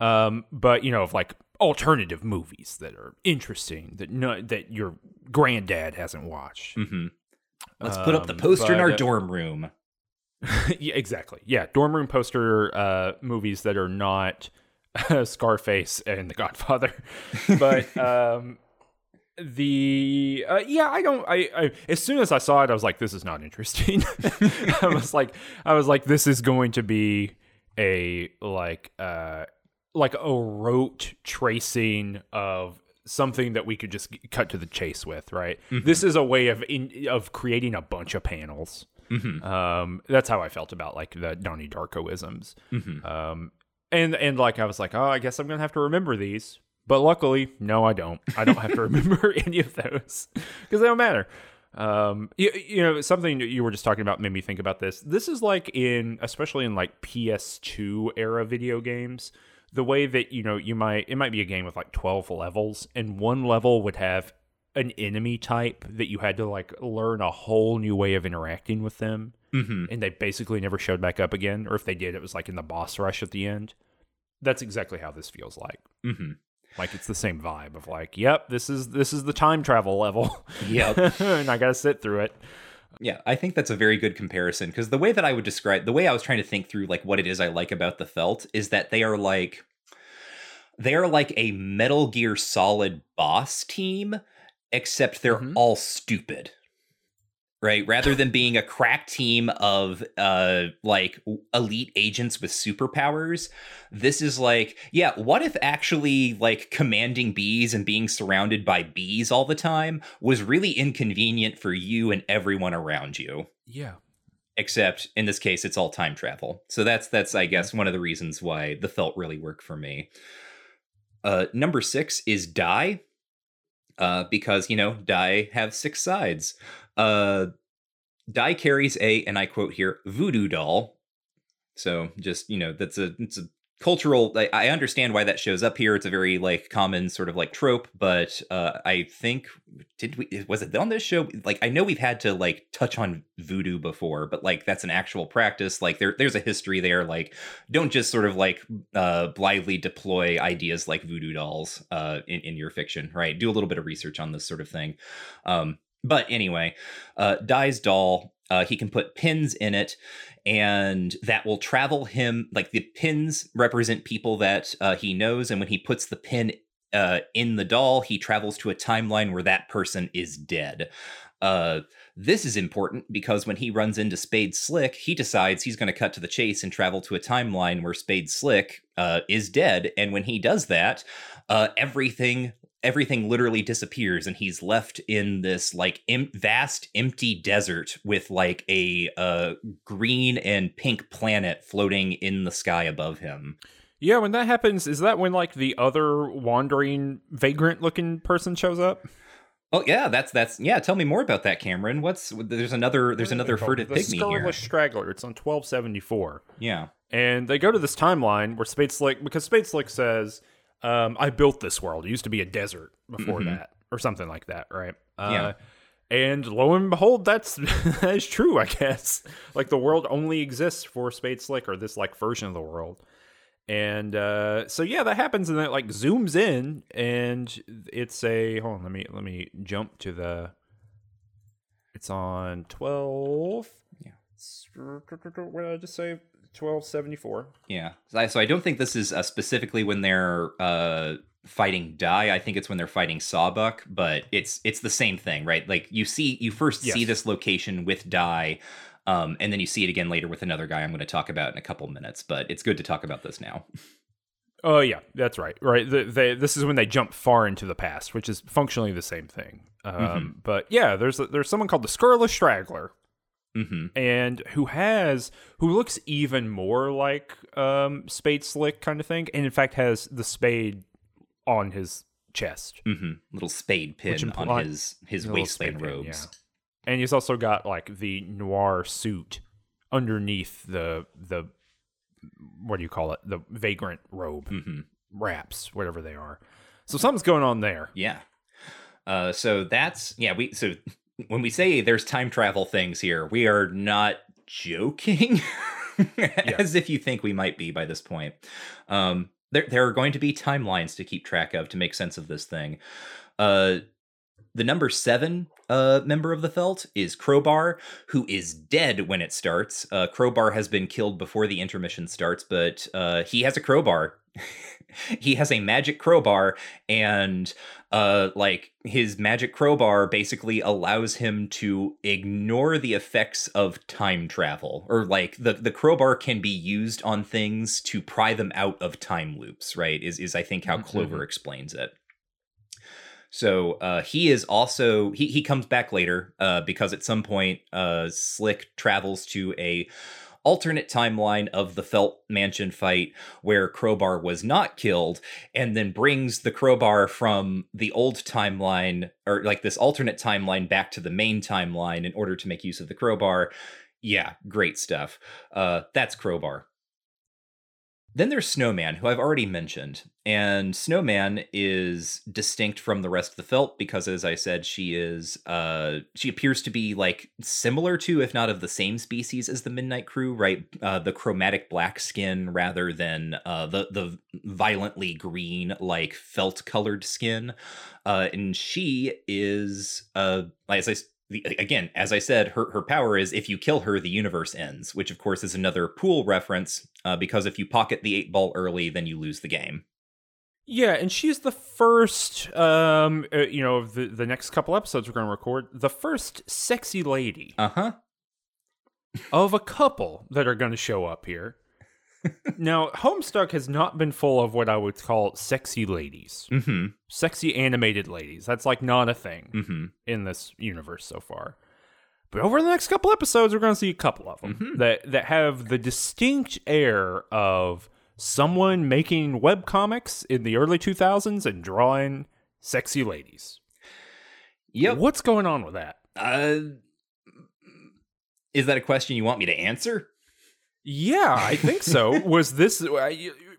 [SPEAKER 2] Um, but you know, of like alternative movies that are interesting that no that your granddad hasn't watched.
[SPEAKER 1] Mm-hmm. Let's um, put up the um, poster but, in our uh, dorm room.
[SPEAKER 2] yeah, exactly. Yeah, dorm room poster uh, movies that are not Scarface and The Godfather, but um, the uh, yeah i don't I, I as soon as i saw it i was like this is not interesting i was like i was like this is going to be a like uh like a rote tracing of something that we could just cut to the chase with, right? Mm-hmm. This is a way of in, of creating a bunch of panels. Mm-hmm. Um, that's how I felt about like the Donnie Darkoisms. Mm-hmm. Um, and and like I was like, oh, I guess I'm gonna have to remember these. But luckily, no, I don't. I don't have to remember any of those because they don't matter. Um, you, you know, something you were just talking about made me think about this. This is like in, especially in like PS2 era video games the way that you know you might it might be a game with like 12 levels and one level would have an enemy type that you had to like learn a whole new way of interacting with them mm-hmm. and they basically never showed back up again or if they did it was like in the boss rush at the end that's exactly how this feels like
[SPEAKER 1] mm-hmm.
[SPEAKER 2] Like it's the same vibe of like, yep, this is this is the time travel level.
[SPEAKER 1] Yep.
[SPEAKER 2] and I got to sit through it.
[SPEAKER 1] Yeah, I think that's a very good comparison because the way that I would describe the way I was trying to think through like what it is I like about the felt is that they are like they are like a Metal Gear Solid boss team except they're
[SPEAKER 2] Mhm.
[SPEAKER 1] all stupid. Right? Rather than being a crack team of uh like elite agents with superpowers, this is like, yeah, what if actually like commanding bees and being surrounded by bees all the time was really inconvenient for you and everyone around you?
[SPEAKER 2] Yeah.
[SPEAKER 1] Except in this case, it's all time travel. So that's that's I guess one of the reasons why the felt really worked for me. Uh, number six is die, uh, because you know die have six sides. Uh, die carries a, and I quote here, voodoo doll. So just you know that's a it's a cultural I, I understand why that shows up here. It's a very like common sort of like trope but uh i think did we was it on this show? Like i know we've had to like touch on voodoo before but like that's an actual practice. Like there there's a history there. Like don't just sort of like uh blithely deploy ideas like voodoo dolls uh in, in your fiction right? Do a little bit of research on this sort of thing. Um but anyway uh die's doll uh, he can put pins in it and that will travel him like the pins represent people that uh, he knows and when he puts the pin uh, in the doll he travels to a timeline where that person is dead uh, this is important because when he runs into Spade Slick, he decides he's going to cut to the chase and travel to a timeline where Spade Slick uh, is dead. And when he does that, uh, everything everything literally disappears and he's left in this like em- vast empty desert with like a uh, green and pink planet floating in the sky above him
[SPEAKER 2] Yeah, when that happens, is that when like the other wandering vagrant looking person shows up?
[SPEAKER 1] oh yeah that's that's yeah tell me more about that cameron what's there's another there's another furtive
[SPEAKER 2] the
[SPEAKER 1] pygmy here
[SPEAKER 2] Straggler. It's on twelve seventy four.
[SPEAKER 1] yeah
[SPEAKER 2] And they go to this timeline where Spade Slick, because Spade Slick says, um, I built this world. It used to be a desert before
[SPEAKER 1] Mhm.
[SPEAKER 2] that, or something like that, right? Uh,
[SPEAKER 1] Yeah.
[SPEAKER 2] And lo and behold, that's that is true, I guess. Like the world only exists for Spade Slick, or this like version of the world. And uh, so yeah, that happens, and then it like zooms in, and it's a hold on. Let me let me jump to the. It's on twelve.
[SPEAKER 1] Yeah.
[SPEAKER 2] What did I just say? Twelve seventy four.
[SPEAKER 1] Yeah. So I, so I don't think this is uh, specifically when they're uh, fighting Die. I think it's when they're fighting Sawbuck, but it's it's the same thing, right? Like you see, you first see this location with Die, um, and then you see it again later with another guy I'm going to talk about in a couple minutes. But it's good to talk about this now.
[SPEAKER 2] Oh yeah, that's right. Right. The, they, this is when they jump far into the past, which is functionally the same thing. Um,
[SPEAKER 1] Mhm.
[SPEAKER 2] But yeah, there's there's someone called the Scurrilous Straggler,
[SPEAKER 1] hmm
[SPEAKER 2] and who has who looks even more like um, Spade Slick kind of thing, and in fact has the spade on his chest,
[SPEAKER 1] hmm Little spade pin
[SPEAKER 2] Which
[SPEAKER 1] on his his
[SPEAKER 2] little
[SPEAKER 1] wasteland
[SPEAKER 2] spade pin,
[SPEAKER 1] robes.
[SPEAKER 2] and he's also got like the noir suit underneath the the what do you call it the vagrant robe
[SPEAKER 1] hmm
[SPEAKER 2] wraps whatever they are. So something's going on there.
[SPEAKER 1] Yeah. Uh, so that's yeah. We so when we say there's time travel things here, we are not joking, as if you think we might be by this point. Um, there there are going to be timelines to keep track of to make sense of this thing. Uh, the number seven uh, member of the Felt is Crowbar, who is dead when it starts. Uh, Crowbar has been killed before the intermission starts, but uh, he has a crowbar. he has a magic crowbar, and uh, like his magic crowbar basically allows him to ignore the effects of time travel, or like the the crowbar can be used on things to pry them out of time loops. Right? Is is I think how
[SPEAKER 2] Mhm.
[SPEAKER 1] Clover explains it. So uh, he is also he he comes back later uh, because at some point uh, Slick travels to a alternate timeline of the Felt Mansion fight where Crowbar was not killed, and then brings the crowbar from the old timeline or like this alternate timeline back to the main timeline in order to make use of the crowbar. Yeah, great stuff. Uh, that's Crowbar. Then there's Snowman, who I've already mentioned. And Snowman is distinct from the rest of the felt because as I said, she is uh she appears to be like similar to, if not of the same species as the Midnight Crew, right? Uh the chromatic black skin rather than uh the the violently green, like felt colored skin. Uh and she is uh as I the, again, as I said, her, her power is if you kill her, the universe ends, which of course is another pool reference uh, because if you pocket the eight ball early, then you lose the game.
[SPEAKER 2] Yeah, and she's the first, um, uh, you know, the the next couple episodes we're going to record, the first sexy lady
[SPEAKER 1] Uh huh.
[SPEAKER 2] of a couple that are going to show up here. Now, Homestuck has not been full of what I would call sexy ladies,
[SPEAKER 1] Mm hmm.
[SPEAKER 2] sexy animated ladies. That's like not a thing
[SPEAKER 1] Mm hmm.
[SPEAKER 2] in this universe so far. But over the next couple episodes, we're going to see a couple of them
[SPEAKER 1] Mhm.
[SPEAKER 2] that that have the distinct air of someone making web comics in the early 2000s and drawing sexy ladies.
[SPEAKER 1] Yep.
[SPEAKER 2] What's going on with that?
[SPEAKER 1] Uh, is that a question you want me to answer?
[SPEAKER 2] Yeah, I think so. Was this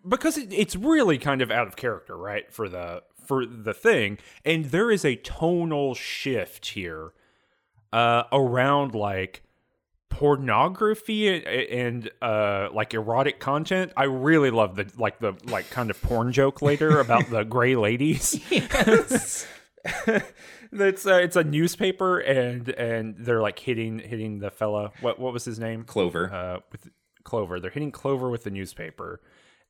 [SPEAKER 2] because it, it's really kind of out of character, right? For the for the thing, and there is a tonal shift here uh, around like pornography and, and uh like erotic content i really love the like the like kind of porn joke later about the gray ladies
[SPEAKER 1] Yes.
[SPEAKER 2] it's uh, it's a newspaper and and they're like hitting hitting the fella what what was his name
[SPEAKER 1] Clover.
[SPEAKER 2] uh, with Clover. They're hitting Clover with the newspaper,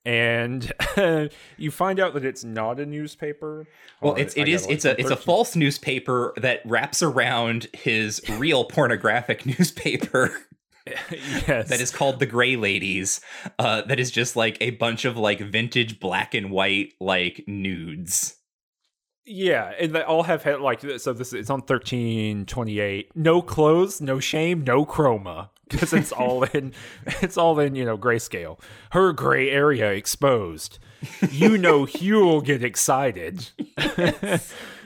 [SPEAKER 2] and you find out that it's not a newspaper.
[SPEAKER 1] well, it's it is it's a it's a false newspaper that wraps around his real pornographic newspaper.
[SPEAKER 2] yes,
[SPEAKER 1] that is called the Gray Ladies. Uh, that is just like a bunch of like vintage black and white like nudes.
[SPEAKER 2] yeah, and they all have had like so. This is it's on thirteen twenty eight. No clothes, no shame, no chroma because it's all in it's all in you know grayscale. Her gray area exposed. You know You'll get excited.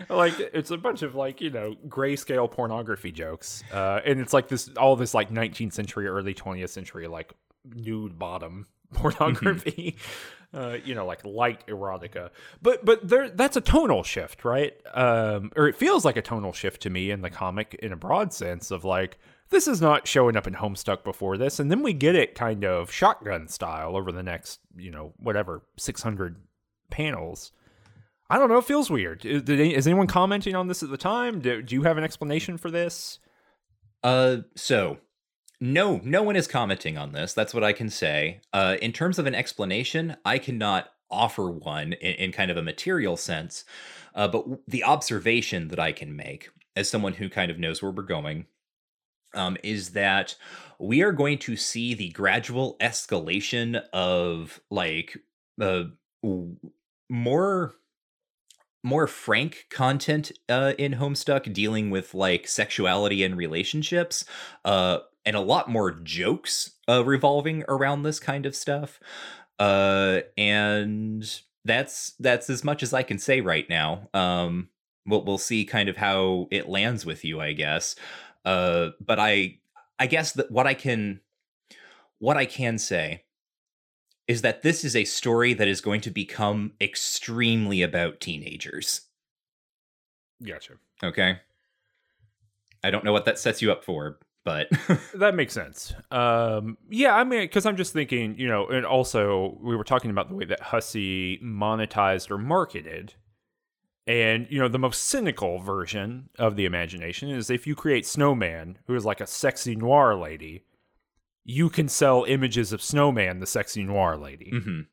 [SPEAKER 2] like it's a bunch of like you know grayscale pornography jokes, uh, and it's like this all this like 19th century, early 20th century like nude bottom pornography. Uh, you know, like light erotica, but but there that's a tonal shift, right? Um, or it feels like a tonal shift to me in the comic in a broad sense of like this is not showing up in Homestuck before this, and then we get it kind of shotgun style over the next you know whatever 600 panels. I don't know. It feels weird. Is, is anyone commenting on this at the time? Do, do you have an explanation for this?
[SPEAKER 1] Uh, so no, no one is commenting on this. That's what I can say. Uh, in terms of an explanation, I cannot offer one in, in kind of a material sense. Uh, but the observation that I can make, as someone who kind of knows where we're going, um, is that we are going to see the gradual escalation of like uh, more more frank content uh, in Homestuck dealing with like sexuality and relationships, uh, and a lot more jokes uh, revolving around this kind of stuff. Uh, and that's that's as much as I can say right now. Um, we'll we'll see kind of how it lands with you, I guess. Uh, but I I guess that what I can what I can say is that this is a story that is going to become extremely about teenagers.
[SPEAKER 2] Gotcha.
[SPEAKER 1] Okay. I don't know what that sets you up for, but
[SPEAKER 2] That makes sense. Um, yeah, I mean, because I'm just thinking, you know, and also we were talking about the way that Hussie monetized or marketed. And, you know, the most cynical version of the imagination is if you create Snowman, who is like a sexy noir lady, you can sell images of Snowman, the sexy noir lady,
[SPEAKER 1] Mhm.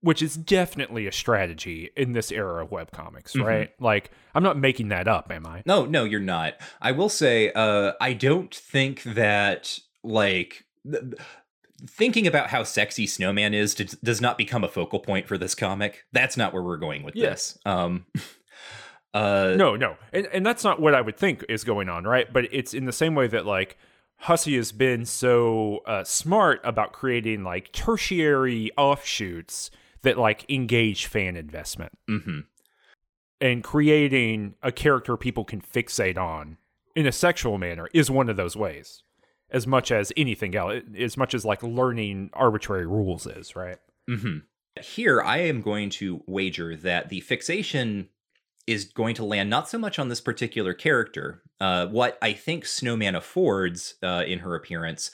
[SPEAKER 2] which is definitely a strategy in this era of webcomics,
[SPEAKER 1] Mhm.
[SPEAKER 2] right? Like, I'm not making that up, am I?
[SPEAKER 1] no, no, you're not. I will say, uh, I don't think that like thinking about how sexy Snowman is d- does not become a focal point for this comic. That's not where we're going with
[SPEAKER 2] Yeah.
[SPEAKER 1] this. Um, uh,
[SPEAKER 2] no, no, and and that's not what I would think is going on, right? But it's in the same way that like Hussie has been so uh, smart about creating like tertiary offshoots that like engage fan investment
[SPEAKER 1] hmm
[SPEAKER 2] and creating a character people can fixate on in a sexual manner is one of those ways, as much as anything else, as much as like learning arbitrary rules is, right?
[SPEAKER 1] hmm Here, I am going to wager that the fixation is going to land not so much on this particular character. Uh, what I think Snowman affords uh, in her appearance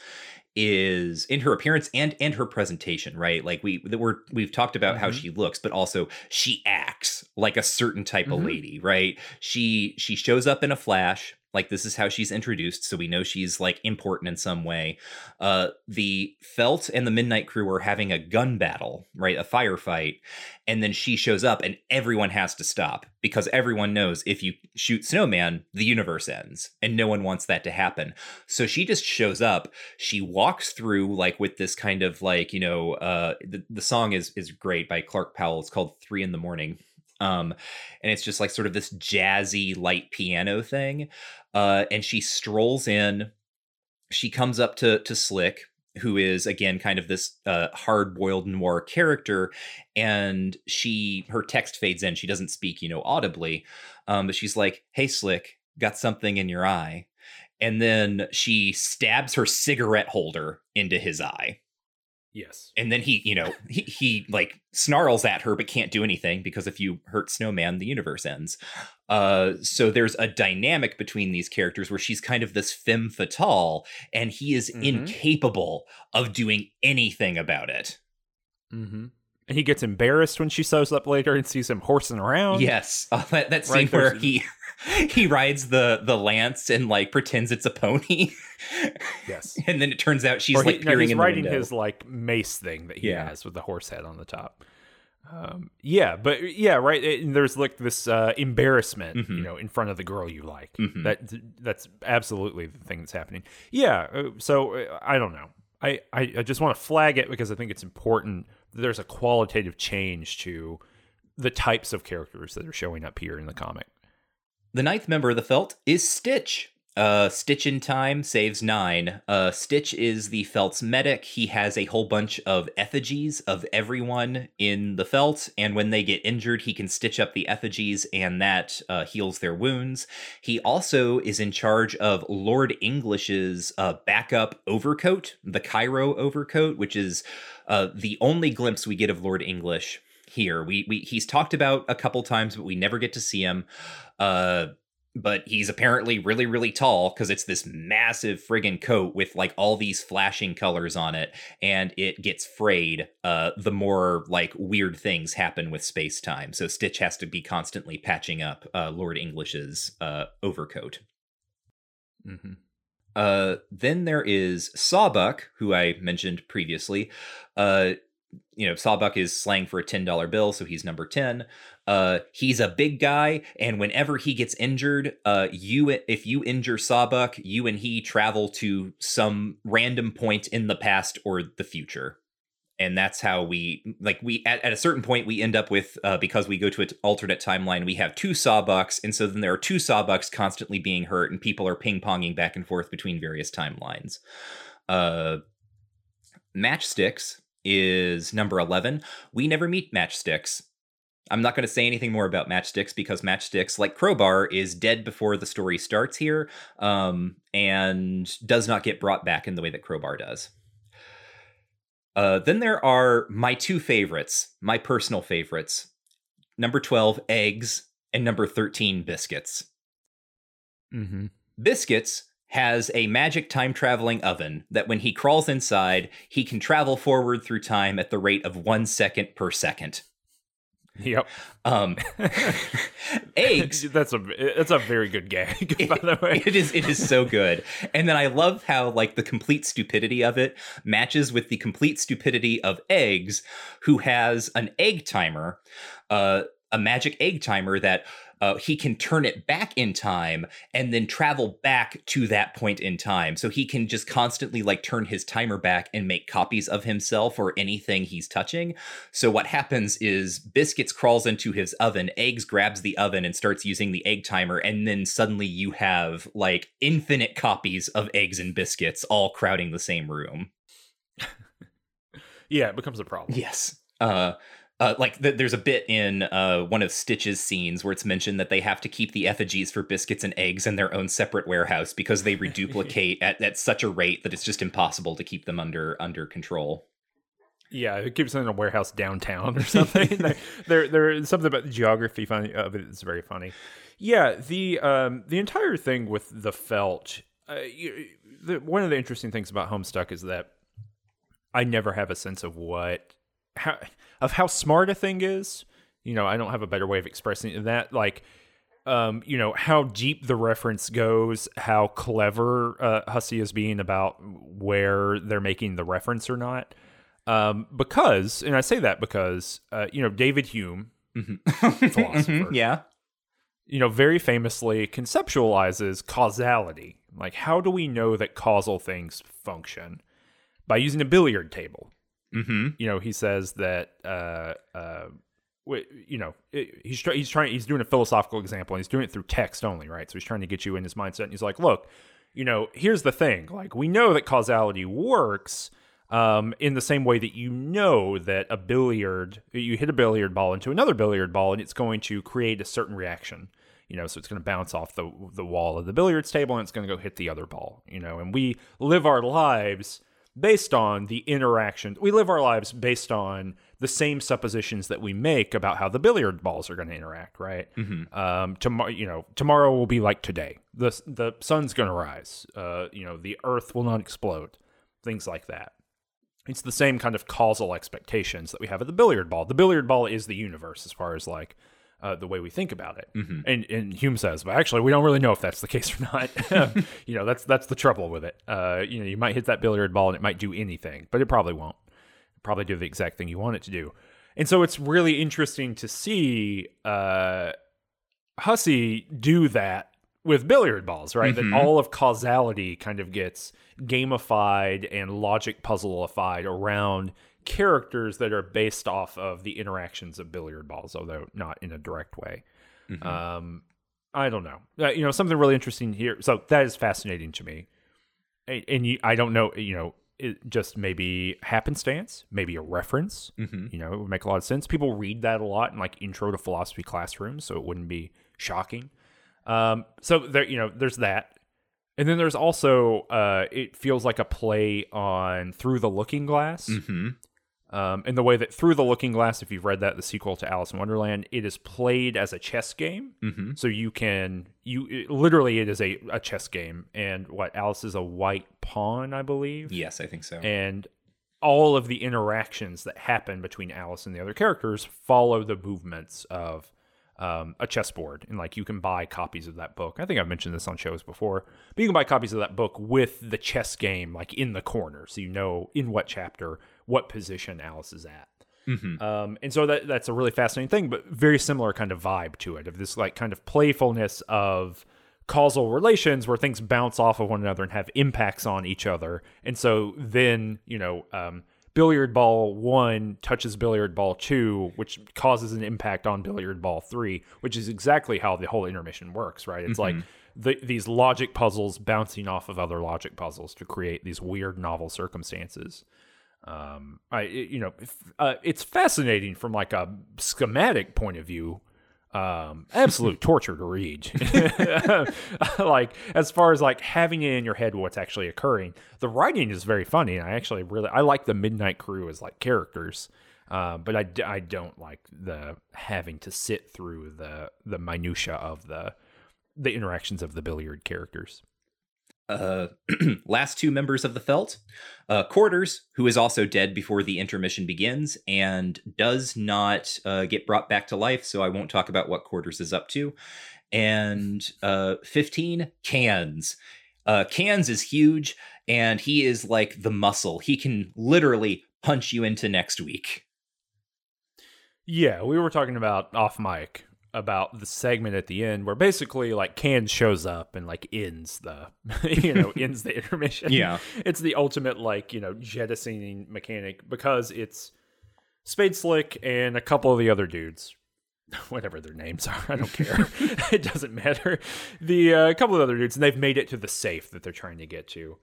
[SPEAKER 1] is in her appearance and and her presentation right like we that we're we've talked about how
[SPEAKER 2] Mhm.
[SPEAKER 1] she looks but also she acts like a certain type of
[SPEAKER 2] Mhm.
[SPEAKER 1] lady right she she shows up in a flash like this is how she's introduced so we know she's like important in some way. Uh the felt and the midnight crew are having a gun battle right a firefight and then she shows up and everyone has to stop because everyone knows if you shoot snowman the universe ends and no one wants that to happen. So she just shows up she walks through like with this kind of like you know uh the, the song is is great by clark powell it's called three in the morning um and it's just like sort of this jazzy light piano thing uh and she strolls in she comes up to to slick who is again kind of this uh, hard-boiled noir character and she her text fades in she doesn't speak you know audibly um, but she's like hey slick got something in your eye and then she stabs her cigarette holder into his eye
[SPEAKER 2] Yes.
[SPEAKER 1] and then he you know he, he like snarls at her but can't do anything because if you hurt snowman the universe ends uh so there's a dynamic between these characters where she's kind of this femme fatale and he is
[SPEAKER 2] Mhm.
[SPEAKER 1] incapable of doing anything about it
[SPEAKER 2] Mm-hmm. And he gets embarrassed when she shows up later and sees him horsing around.
[SPEAKER 1] yes uh, that, that scene
[SPEAKER 2] Right,
[SPEAKER 1] where he he rides the the lance and like pretends it's a pony
[SPEAKER 2] Yes.
[SPEAKER 1] and then it turns out she's
[SPEAKER 2] he-
[SPEAKER 1] like
[SPEAKER 2] no,
[SPEAKER 1] peering
[SPEAKER 2] he's
[SPEAKER 1] in the
[SPEAKER 2] riding his like mace thing that he
[SPEAKER 1] Yeah.
[SPEAKER 2] has with the horse head on the top. Um, yeah, but yeah, right. and there's like this uh, embarrassment,
[SPEAKER 1] Mhm.
[SPEAKER 2] you know, in front of the girl you like.
[SPEAKER 1] Mhm.
[SPEAKER 2] That that's absolutely the thing that's happening. Yeah. uh, So uh, I don't know. I, I, I just want to flag it because I think it's important. that There's a qualitative change to the types of characters that are showing up here in the comic.
[SPEAKER 1] The ninth member of the Felt is Stitch. Uh, Stitch in time saves nine. Uh, Stitch is the Felt's medic. He has a whole bunch of effigies of everyone in the Felt, and when they get injured, he can stitch up the effigies, and that uh, heals their wounds. He also is in charge of Lord English's uh, backup overcoat, the Cairo overcoat, which is uh, the only glimpse we get of Lord English here. We we he's talked about a couple times, but we never get to see him. Uh, but he's apparently really really tall because it's this massive friggin' coat with like all these flashing colors on it, and it gets frayed. Uh, the more like weird things happen with space time, so Stitch has to be constantly patching up uh, Lord English's uh, overcoat.
[SPEAKER 2] Mm-hmm.
[SPEAKER 1] Uh, then there is Sawbuck, who I mentioned previously. Uh, you know, Sawbuck is slang for a ten dollar bill, so he's number ten. Uh, he's a big guy, and whenever he gets injured, uh, you if you injure Sawbuck, you and he travel to some random point in the past or the future. And that's how we like we at, at a certain point we end up with uh, because we go to an alternate timeline we have two sawbucks and so then there are two sawbucks constantly being hurt and people are ping ponging back and forth between various timelines. Uh, Matchsticks is number 11. We never meet Matchsticks. I'm not going to say anything more about Matchsticks because Matchsticks, like Crowbar, is dead before the story starts here um, and does not get brought back in the way that Crowbar does. Uh, then there are my two favorites, my personal favorites. Number 12, eggs, and number 13, biscuits.
[SPEAKER 2] Mm-hmm.
[SPEAKER 1] Biscuits has a magic time traveling oven that when he crawls inside, he can travel forward through time at the rate of one second per second.
[SPEAKER 2] Yep.
[SPEAKER 1] Um, eggs.
[SPEAKER 2] that's a that's a very good gag, by the way.
[SPEAKER 1] It is it is so good. And then I love how like the complete stupidity of it matches with the complete stupidity of eggs, who has an egg timer, uh, a magic egg timer that uh, he can turn it back in time and then travel back to that point in time. So he can just constantly like turn his timer back and make copies of himself or anything he's touching. So what happens is Biscuits crawls into his oven, Eggs grabs the oven and starts using the egg timer, and then suddenly you have like infinite copies of Eggs and Biscuits all crowding the same room.
[SPEAKER 2] Yeah, it becomes a problem.
[SPEAKER 1] Yes. Uh uh, like th- there's a bit in uh, one of Stitch's scenes where it's mentioned that they have to keep the effigies for biscuits and eggs in their own separate warehouse because they reduplicate at, at such a rate that it's just impossible to keep them under under control.
[SPEAKER 2] Yeah, it keeps them in a warehouse downtown or something. there, there, there's something about the geography funny of it is very funny. Yeah, the um, the entire thing with the felt. Uh, you, the, one of the interesting things about Homestuck is that I never have a sense of what how of how smart a thing is. You know, I don't have a better way of expressing that. Like, um, you know, how deep the reference goes, how clever uh, Hussie is being about where they're making the reference or not. Um, because, and I say that because, uh, you know, David Hume, philosopher,
[SPEAKER 1] yeah.
[SPEAKER 2] you know, very famously conceptualizes causality. Like, how do we know that causal things function? By using a billiard table.
[SPEAKER 1] Mm-hmm.
[SPEAKER 2] You know, he says that, uh, uh, you know, he's he's trying he's doing a philosophical example, and he's doing it through text only, right? So he's trying to get you in his mindset. And he's like, look, you know, here's the thing. Like, we know that causality works. Um, in the same way that you know that a billiard, you hit a billiard ball into another billiard ball, and it's going to create a certain reaction you know so it's going to bounce off the the wall of the billiards table and it's going to go hit the other ball you know and we live our lives based on the interaction we live our lives based on the same suppositions that we make about how the billiard balls are going to interact right? Um tomorrow you know tomorrow will be like today. The the sun's going to rise. Uh you know the earth will not explode. Things like that. It's the same kind of causal expectations that we have at the billiard ball. The billiard ball is the universe as far as like uh, the way we think about it. And and Hume says, but actually, we don't really know if that's the case or not. you know, that's that's the trouble with it. Uh, you know, you might hit that billiard ball and it might do anything, but it probably won't. Probably do the exact thing you want it to do. And so it's really interesting to see uh, Hussie do that with billiard balls, right? That all of causality kind of gets gamified and logic puzzleified around characters that are based off of the interactions of billiard balls, although not in a direct way. Um, I don't know. Uh, you know, something really interesting here. So that is fascinating to me. And, and you, I don't know, you know, it just maybe happenstance, maybe a reference. You know, it would make a lot of sense. People read that a lot in like intro to philosophy classrooms, so it wouldn't be shocking. Um, so there, you know, there's that. And then there's also, uh, it feels like a play on Through the Looking Glass.
[SPEAKER 1] Mm-hmm.
[SPEAKER 2] Um, in the way that Through the Looking Glass, if you've read that, the sequel to Alice in Wonderland, it is played as a chess game.
[SPEAKER 1] Mm-hmm.
[SPEAKER 2] So you can, you it, literally, it is a, a chess game. And what Alice is a white pawn, I believe.
[SPEAKER 1] Yes, I think so.
[SPEAKER 2] And all of the interactions that happen between Alice and the other characters follow the movements of um, a chessboard. And like you can buy copies of that book. I think I've mentioned this on shows before, but you can buy copies of that book with the chess game like in the corner, so you know in what chapter, what position Alice is at.
[SPEAKER 1] Mhm.
[SPEAKER 2] Um, and so that that's a really fascinating thing, but very similar kind of vibe to it of this like kind of playfulness of causal relations where things bounce off of one another and have impacts on each other. And so then, you know, um, billiard ball one touches billiard ball two, which causes an impact on billiard ball three, which is exactly how the whole intermission works, right? It's like the, these logic puzzles bouncing off of other logic puzzles to create these weird novel circumstances um i you know uh, it's fascinating from like a schematic point of view. Um absolute torture to read. Like as far as like having it in your head what's actually occurring the writing is very funny. I actually really i like the midnight crew as like characters. Um, but I, I don't like the having to sit through the the minutia of the the interactions of the billiard characters
[SPEAKER 1] uh, last two members of the Felt, uh, Quarters, who is also dead before the intermission begins and does not uh, get brought back to life, so I won't talk about what Quarters is up to. And uh, 15, Cans. Uh, Cans is huge, and he is like the muscle. He can literally punch you into next week.
[SPEAKER 2] Yeah, we were talking about off mic about the segment at the end where basically like Can shows up and like ends the you know ends the intermission.
[SPEAKER 1] Yeah.
[SPEAKER 2] it's the ultimate like you know jettisoning mechanic because it's Spade Slick and a couple of the other dudes. Whatever their names are, I don't care. it doesn't matter. The uh, couple of other dudes, and they've made it to the safe that they're trying to get to,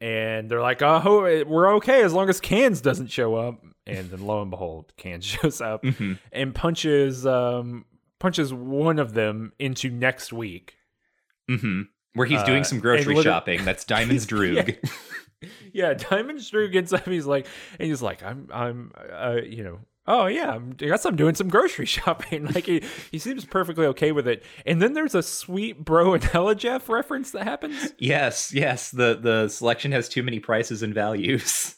[SPEAKER 2] and they're like, "Oh, we're okay as long as Cans doesn't show up." And then lo and behold, Cans shows up
[SPEAKER 1] Mhm.
[SPEAKER 2] and punches um punches one of them into next week.
[SPEAKER 1] hmm Where he's
[SPEAKER 2] Uh,
[SPEAKER 1] doing some grocery shopping. That's Diamond's Droog.
[SPEAKER 2] Yeah. yeah, Diamond Droog gets up. He's like, and he's like, I'm, I'm, uh, you know, oh yeah, I'm, I guess I'm doing some grocery shopping. Like he, he seems perfectly okay with it. And then there's a sweet bro and Hella Jeff reference that happens.
[SPEAKER 1] Yes, yes. The the selection has too many prices and values.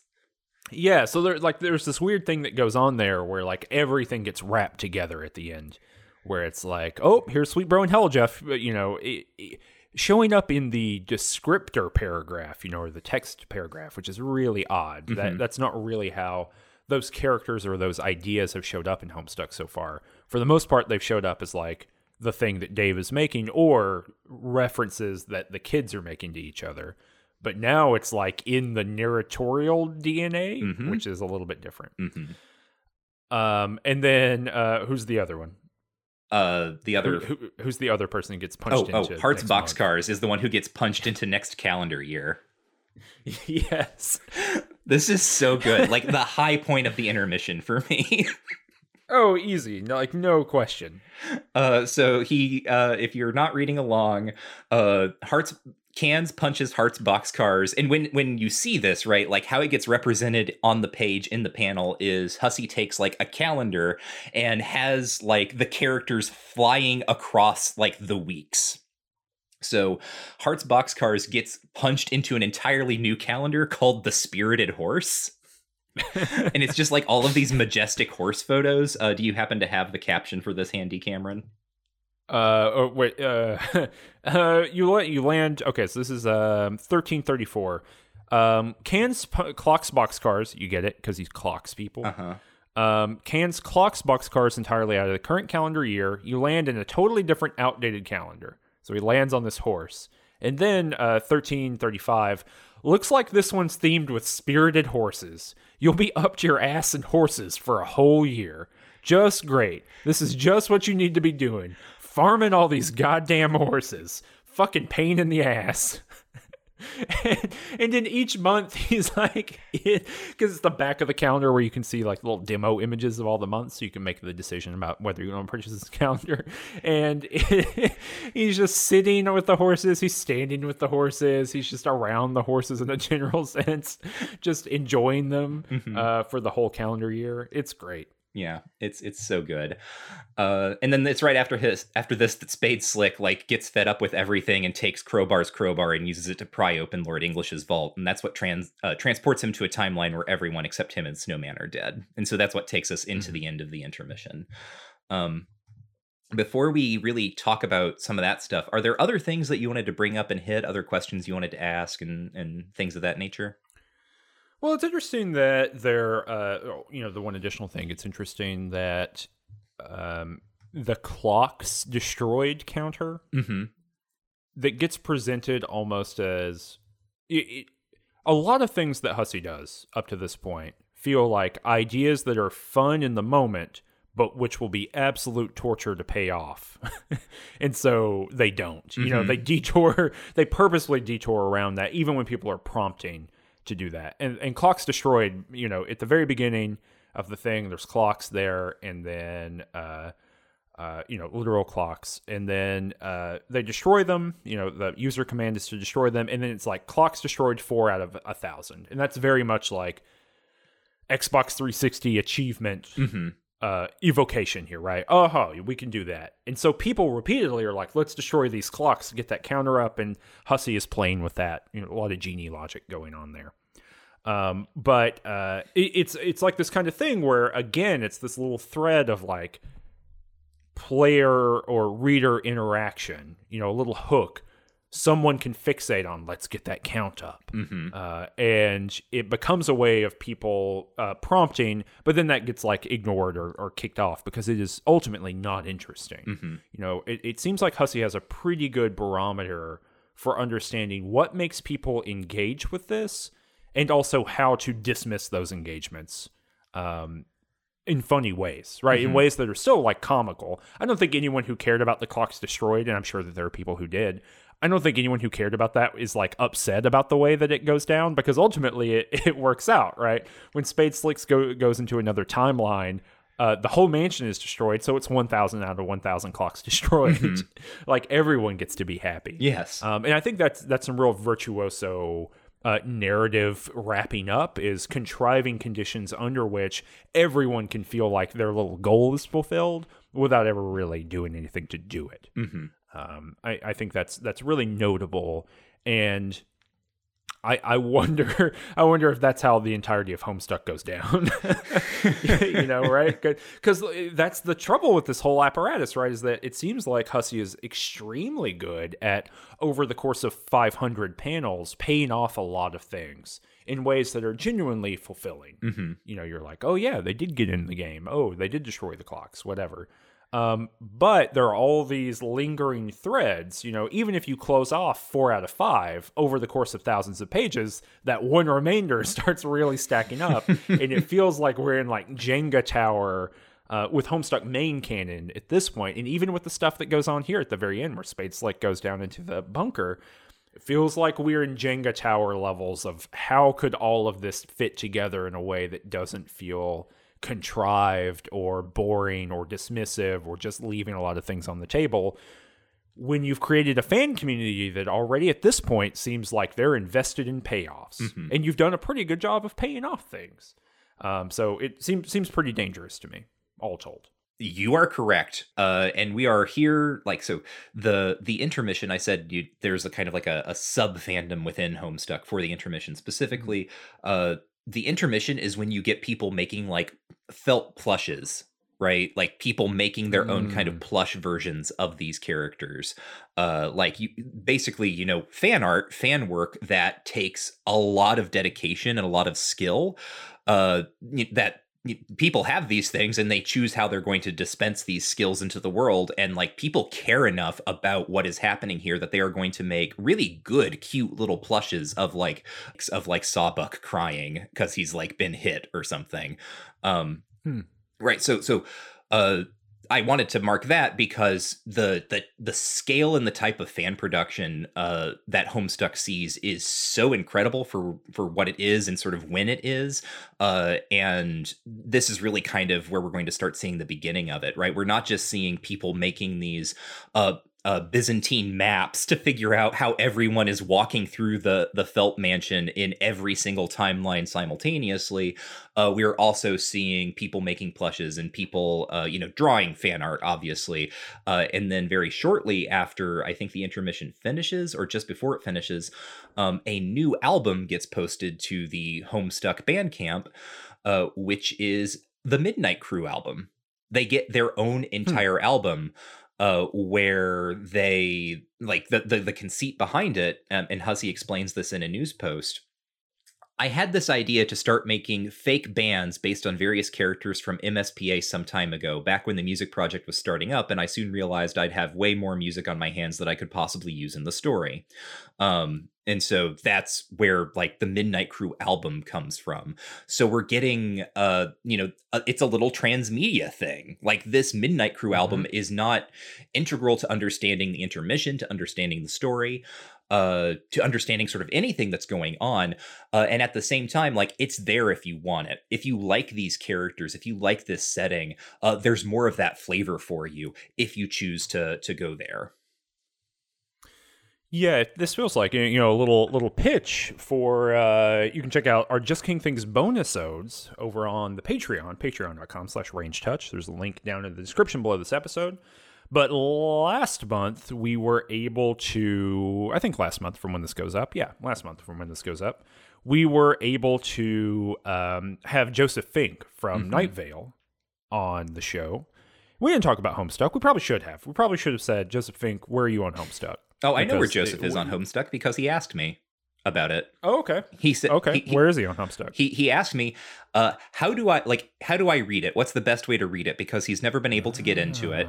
[SPEAKER 2] Yeah, so there like there's this weird thing that goes on there where like everything gets wrapped together at the end, where it's like, oh, here's Sweet Bro and Hella Jeff, you know, it, it, showing up in the descriptor paragraph, you know, or the text paragraph, which is really odd. Mm-hmm. That that's not really how those characters or those ideas have showed up in Homestuck so far. For the most part, they've showed up as like the thing that Dave is making or references that the kids are making to each other but now it's like in the narratorial DNA, mm-hmm. which is a little bit different. Mm-hmm. Um, and then uh, who's the other one?
[SPEAKER 1] Uh, the other
[SPEAKER 2] who, who, who's the other person who gets punched
[SPEAKER 1] oh,
[SPEAKER 2] into?
[SPEAKER 1] Oh, Hearts Boxcars is the one who gets punched into next calendar year.
[SPEAKER 2] yes,
[SPEAKER 1] this is so good. like the high point of the intermission for me.
[SPEAKER 2] Oh, easy. No, like no question.
[SPEAKER 1] Uh, so he, uh, if you're not reading along, uh, Hearts cans punches hearts boxcars and when when you see this right like how it gets represented on the page in the panel is hussie takes like a calendar and has like the characters flying across like the weeks. So hearts boxcars gets punched into an entirely new calendar called the spirited horse. And it's just like all of these majestic horse photos. Uh, do you happen to have the caption for this handy cameron
[SPEAKER 2] uh oh wait uh uh you let you land okay so this is um 1334 um cans p- clocks box cars you get it because he clocks people
[SPEAKER 1] uh-huh
[SPEAKER 2] um, cans clocks box cars entirely out of the current calendar year. You land in a totally different, outdated calendar. So he lands on this horse. And then uh, 1335 looks like this one's themed with spirited horses. You'll be up to your ass in horses for a whole year. Just great. This is just what you need to be doing farming all these goddamn horses. Fucking pain in the ass. and, and then each month he's like, because it's the back of the calendar where you can see like little demo images of all the months, so you can make the decision about whether you want to purchase this calendar. And it, he's just sitting with the horses, he's standing with the horses, he's just around the horses in a general sense, just enjoying them mm-hmm. uh, for the whole calendar year. It's great.
[SPEAKER 1] Yeah, it's it's so good. Uh, and then it's right after his after this that Spade Slick like gets fed up with everything and takes Crowbar's crowbar and uses it to pry open Lord English's vault, and that's what trans uh, transports him to a timeline where everyone except him and Snowman are dead. And so that's what takes us into mm-hmm. the end of the intermission. Um, before we really talk about some of that stuff, are there other things that you wanted to bring up and hit? Other questions you wanted to ask and and things of that nature?
[SPEAKER 2] Well, it's interesting that there, uh, oh, you know, the one additional thing, it's interesting that um, the clocks destroyed counter
[SPEAKER 1] mm-hmm.
[SPEAKER 2] that gets presented almost as it, it, a lot of things that Hussie does up to this point feel like ideas that are fun in the moment, but which will be absolute torture to pay off. and so they don't. Mm-hmm. You know, they mm-hmm. detour, they purposely detour around that, even when people are prompting to do that. And and clocks destroyed, you know, at the very beginning of the thing, there's clocks there, and then uh, uh, you know, literal clocks, and then uh, they destroy them. You know, the user command is to destroy them, and then it's like clocks destroyed four out of a thousand, and that's very much like Xbox 360 achievement.
[SPEAKER 1] Mm-hmm.
[SPEAKER 2] Uh, evocation here, right? Oh, huh, we can do that. And so people repeatedly are like, let's destroy these clocks, to get that counter up. And Hussie is playing with that. You know, a lot of genie logic going on there. Um, but uh, it, it's it's like this kind of thing where again, it's this little thread of like player or reader interaction. You know, a little hook someone can fixate on let's get that count up
[SPEAKER 1] mm-hmm.
[SPEAKER 2] uh, and it becomes a way of people uh, prompting but then that gets like ignored or, or, kicked off because it is ultimately not interesting
[SPEAKER 1] mm-hmm.
[SPEAKER 2] you know it, it seems like hussie has a pretty good barometer for understanding what makes people engage with this and also how to dismiss those engagements um, in funny ways, right? Mm-hmm. In ways that are still like comical. I don't think anyone who cared about the clocks destroyed, and I'm sure that there are people who did, I don't think anyone who cared about that is like upset about the way that it goes down because ultimately it, it works out, right? When Spade Slicks go, goes into another timeline, uh, the whole mansion is destroyed, so it's 1,000 out of 1,000 clocks destroyed. Mm-hmm. like everyone gets to be happy.
[SPEAKER 1] Yes.
[SPEAKER 2] Um, and I think that's that's some real virtuoso uh, narrative wrapping up is contriving conditions under which everyone can feel like their little goal is fulfilled without ever really doing anything to do it.
[SPEAKER 1] Mm-hmm.
[SPEAKER 2] Um, I, I think that's that's really notable, and I, I wonder I wonder if that's how the entirety of Homestuck goes down. you know, right? Because that's the trouble with this whole apparatus, right? Is that it seems like Hussie is extremely good at over the course of 500 panels paying off a lot of things in ways that are genuinely fulfilling.
[SPEAKER 1] Mm-hmm.
[SPEAKER 2] You know, you're like, oh yeah, they did get in the game. Oh, they did destroy the clocks, whatever. Um, but there are all these lingering threads. You know, even if you close off four out of five over the course of thousands of pages, that one remainder starts really stacking up, and it feels like we're in like Jenga tower. Uh, with Homestuck main canon at this point. and even with the stuff that goes on here at the very end, where Spade Slick goes down into the bunker, it feels like we're in Jenga tower levels of how could all of this fit together in a way that doesn't feel contrived or boring or dismissive or just leaving a lot of things on the table when you've created a fan community that already at this point seems like they're invested in payoffs
[SPEAKER 1] Mhm.
[SPEAKER 2] and you've done a pretty good job of paying off things um, so it seems seems pretty dangerous to me all told
[SPEAKER 1] You are correct, uh, and we are here. Like so, the the intermission. I said you, there's a kind of like a, a sub fandom within Homestuck for the intermission specifically. Uh, the intermission is when you get people making like felt plushes, right? Like people making their own kind of
[SPEAKER 2] Mm.
[SPEAKER 1] plush versions of these characters. Uh, like you basically, you know, fan art, fan work that takes a lot of dedication and a lot of skill. Uh, that people have these things and they choose how they're going to dispense these skills into the world and like people care enough about what is happening here that they are going to make really good cute little plushes of like of like sawbuck crying because he's like been hit or something um
[SPEAKER 2] Hmm.
[SPEAKER 1] right so so uh I wanted to mark that because the the the scale and the type of fan production uh, that Homestuck sees is so incredible for for what it is and sort of when it is, uh, and this is really kind of where we're going to start seeing the beginning of it. Right, we're not just seeing people making these uh, uh, Byzantine maps to figure out how everyone is walking through the the Felt Mansion in every single timeline simultaneously. Uh, we're also seeing people making plushes and people, uh, you know, drawing fan art, obviously. Uh, and then very shortly after, I think the intermission finishes, or just before it finishes, um, a new album gets posted to the Homestuck Bandcamp, uh, which is the Midnight Crew album. They get their own entire album uh, where they like the, the the conceit behind it, um, and Hussie explains this in a news post. I had this idea to start making fake bands based on various characters from MSPA some time ago, back when the music project was starting up, and I soon realized I'd have way more music on my hands that I could possibly use in the story. Um, and so that's where like the Midnight Crew album comes from. So we're getting, uh, you know, uh, it's a little transmedia thing. Like this Midnight Crew album is not integral to understanding the intermission, to understanding the story, uh, to understanding sort of anything that's going on. Uh, and at the same time, like it's there if you want it. If you like these characters, if you like this setting, uh, there's more of that flavor for you if you choose to to go there.
[SPEAKER 2] Yeah, this feels like you know a little little pitch for uh, you can check out our Just King Things bonus odes over on the Patreon, patreon.com slash Ranged Touch. There's a link down in the description below this episode. But last month we were able to I think last month from when this goes up, yeah, last month from when this goes up, we were able to um, have Joseph Fink from
[SPEAKER 1] Mhm.
[SPEAKER 2] Night Vale on the show. We didn't talk about Homestuck. We probably should have. We probably should have said, Joseph Fink, where are you on Homestuck?
[SPEAKER 1] Oh, I know where Joseph
[SPEAKER 2] it-
[SPEAKER 1] is on Homestuck because he asked me about it.
[SPEAKER 2] Oh, okay.
[SPEAKER 1] He said,
[SPEAKER 2] Okay.
[SPEAKER 1] he- he-
[SPEAKER 2] Where is he on Homestuck?
[SPEAKER 1] he he asked me uh how do i like how do i read it what's the best way to read it because he's never been able to get into it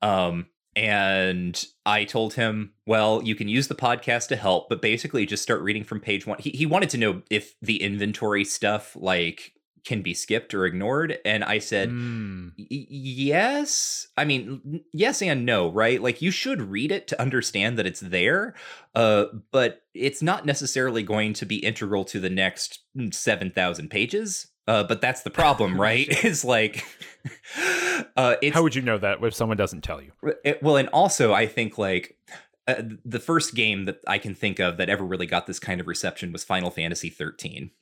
[SPEAKER 2] Oh.
[SPEAKER 1] um and i told him well you can use the podcast to help but basically just start reading from page one he, he wanted to know if the inventory stuff like can be skipped or ignored and i said
[SPEAKER 2] Mm.
[SPEAKER 1] Yes. I mean yes and no right? Like you should read it to understand that it's there uh but it's not necessarily going to be integral to the next mm, 7000 pages uh but that's the problem right? is like uh it's
[SPEAKER 2] How would you know that if someone doesn't tell you?
[SPEAKER 1] it- well and also i think like uh, the first game that I can think of that ever really got this kind of reception was Final Fantasy 13,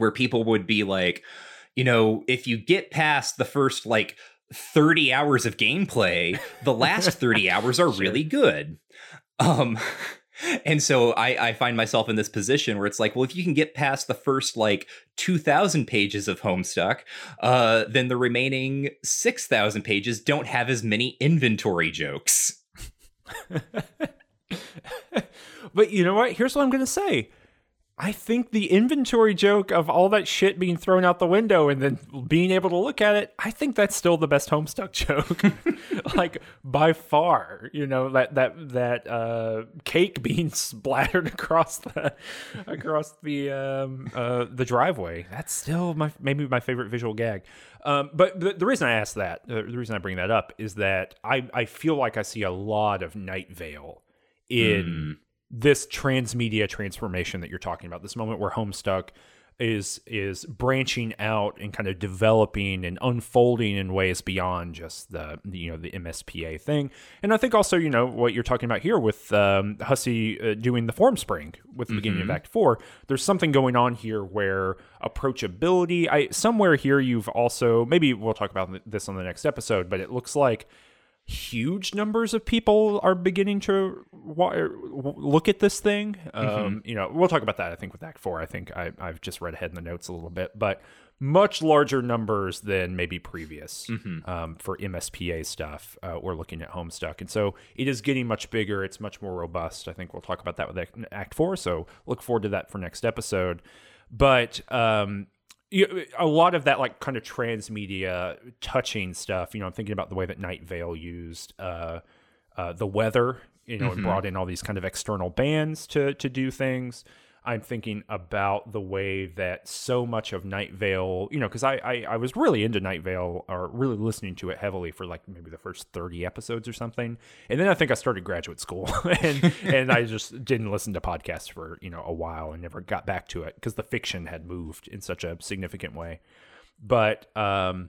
[SPEAKER 1] where people would be like, you know, if you get past the first like 30 hours of gameplay, the last 30 hours are sure. really good. Um and so I, I find myself in this position where it's like, well, if you can get past the first like 2,000 pages of Homestuck, uh, then the remaining 6,000 pages don't have as many inventory jokes.
[SPEAKER 2] but you know what? Here's what I'm going to say. I think the inventory joke of all that shit being thrown out the window and then being able to look at it, I think that's still the best Homestuck joke. like by far, you know, that that that uh, cake being splattered across the across the um, uh, the driveway. That's still my maybe my favorite visual gag. Um, but the, the, reason I ask that, uh, the reason I bring that up is that I I feel like I see a lot of Night Vale in mm this transmedia transformation that you're talking about, this moment where Homestuck is is branching out and kind of developing and unfolding in ways beyond just the you know the MSPA thing. And I think also you know what you're talking about here with um, Hussie uh, doing the Formspring with the mm-hmm. beginning of mm-hmm. Act Four. There's something going on here where approachability. I somewhere here you've also maybe we'll talk about this on the next episode, but it looks like huge numbers of people are beginning to look at this thing. Um, mm-hmm. You know, we'll talk about that. I think with Act Four. I think I, have just read ahead in the notes a little bit, but much larger numbers than maybe previous mm-hmm. um, for MSPA stuff. Uh, we're looking at Homestuck, and so it is getting much bigger. It's much more robust. I think we'll talk about that with Act Four. So look forward to that for next episode. But um, a lot of that like kind of transmedia touching stuff you know i'm thinking about the way that night vale used uh, uh, the weather you know mm-hmm. and brought in all these kind of external bands to to do things I'm thinking about the way that so much of Night Vale, you know, because I, I, I was really into Night Vale or really listening to it heavily for like maybe the first 30 episodes or something, and then I think I started graduate school and and I just didn't listen to podcasts for you know a while and never got back to it because the fiction had moved in such a significant way, but um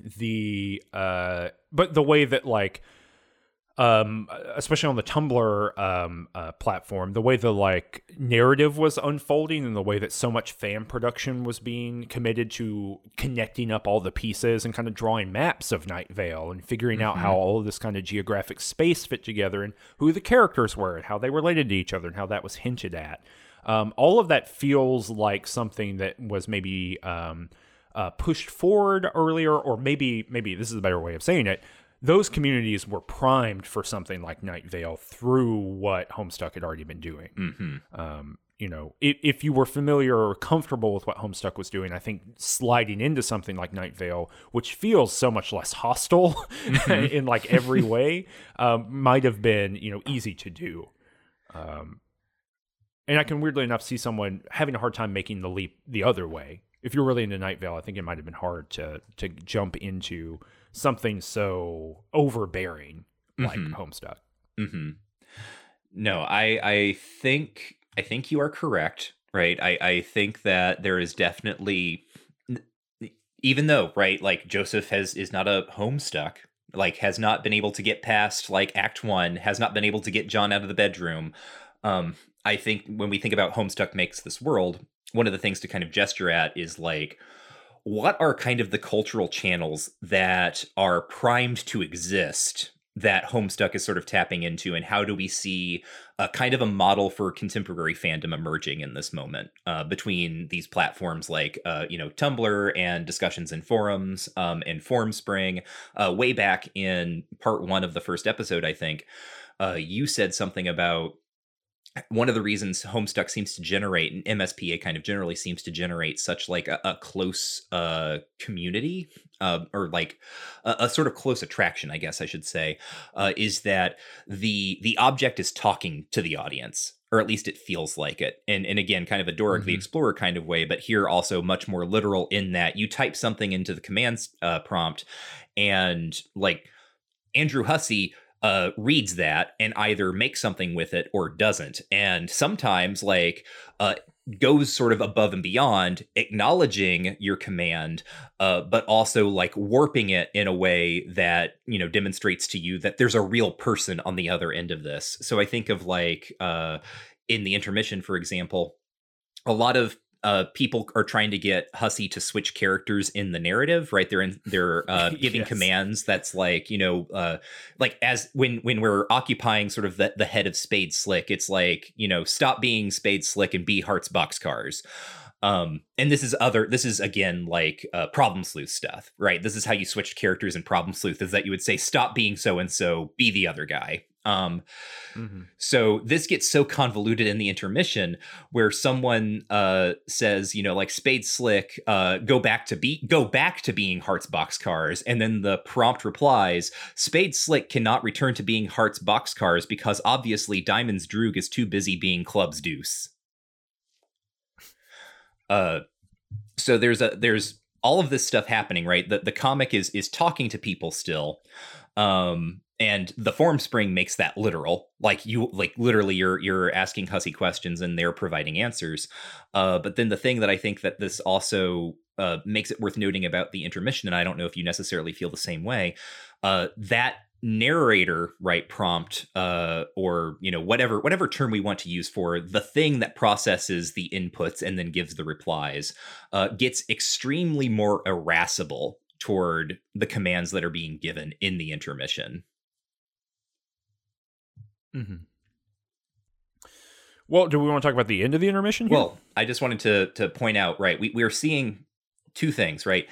[SPEAKER 2] the uh but the way that like um, especially on the Tumblr um, uh, platform, the way the like narrative was unfolding and the way that so much fan production was being committed to connecting up all the pieces and kind of drawing maps of Night Vale and figuring mm-hmm. out how all of this kind of geographic space fit together and who the characters were and how they related to each other and how that was hinted at. Um, all of that feels like something that was maybe um, uh, pushed forward earlier, or maybe maybe this is a better way of saying it those communities were primed for something like Night Vale through what Homestuck had already been doing. Mm-hmm. Um, you know, if, if, you were familiar or comfortable with what Homestuck was doing, I think sliding into something like Night Vale, which feels so much less hostile mm-hmm. in like every way, um, might have been you know easy to do. Um, and I can weirdly enough see someone having a hard time making the leap the other way. If you're really into Night Vale, I think it might have been hard to to jump into something so overbearing like mm-hmm. Homestuck.
[SPEAKER 1] Mm-hmm. No, I I think I think you are correct. Right. I I think that there is definitely even though right like Joseph has is not a Homestuck like has not been able to get past like act 1 has not been able to get John out of the bedroom um I think when we think about Homestuck makes this world one of the things to kind of gesture at is like what are kind of the cultural channels that are primed to exist that Homestuck is sort of tapping into, and how do we see a kind of a model for contemporary fandom emerging in this moment uh, between these platforms like uh, you know Tumblr and discussions in forums um, and Formspring. Uh, way back in part one of the first episode, I think uh, you said something about one of the reasons Homestuck seems to generate and MSPA kind of generally seems to generate such like a, a close uh, community uh, or like a, a, sort of close attraction, I guess I should say, uh, is that the the object is talking to the audience, or at least it feels like it. And and again, kind of a Dora mm-hmm. the Explorer kind of way, but here also much more literal in that you type something into the commands uh, prompt, and like Andrew Hussie uh, reads that and either makes something with it or doesn't. And sometimes, like, uh, goes sort of above and beyond acknowledging your command uh, but also like warping it in a way that you know demonstrates to you that there's a real person on the other end of this so i think of like uh, in the intermission for example a lot of uh, people are trying to get Hussie to switch characters in the narrative, right? They're in, they're uh, giving yes. commands that's like you know, uh, like as when when we're occupying sort of the, the head of Spade Slick, it's like you know, stop being Spade Slick and be Hearts Boxcars. Um, and this is other. This is again like uh, Problem Sleuth stuff, right? This is how you switch characters in Problem Sleuth. Is that you would say stop being so and so, be the other guy, um, mm-hmm. So this gets so convoluted in the intermission where someone uh, says, you know, like Spade Slick, uh, go back to be go back to being Hearts boxcars, and then the prompt replies, Spade Slick cannot return to being Hearts boxcars because obviously Diamond's Droog is too busy being Club's Deuce. Uh, so there's a there's all of this stuff happening, right? The the comic is is talking to people still. Um, and the Formspring makes that literal. Like you like literally you're you're asking hussie questions and they're providing answers. Uh, but then the thing that i think that this also uh, makes it worth noting about the intermission and i don't know if you necessarily feel the same way uh, that narrator right prompt uh, or you know whatever whatever term we want to use for the thing that processes the inputs and then gives the replies uh, gets extremely more irascible toward the commands that are being given in the intermission
[SPEAKER 2] Mm-hmm. Well, do we want to talk about the end of the intermission?
[SPEAKER 1] Here? Well, I just wanted to to point out, right? We we are seeing two things, right?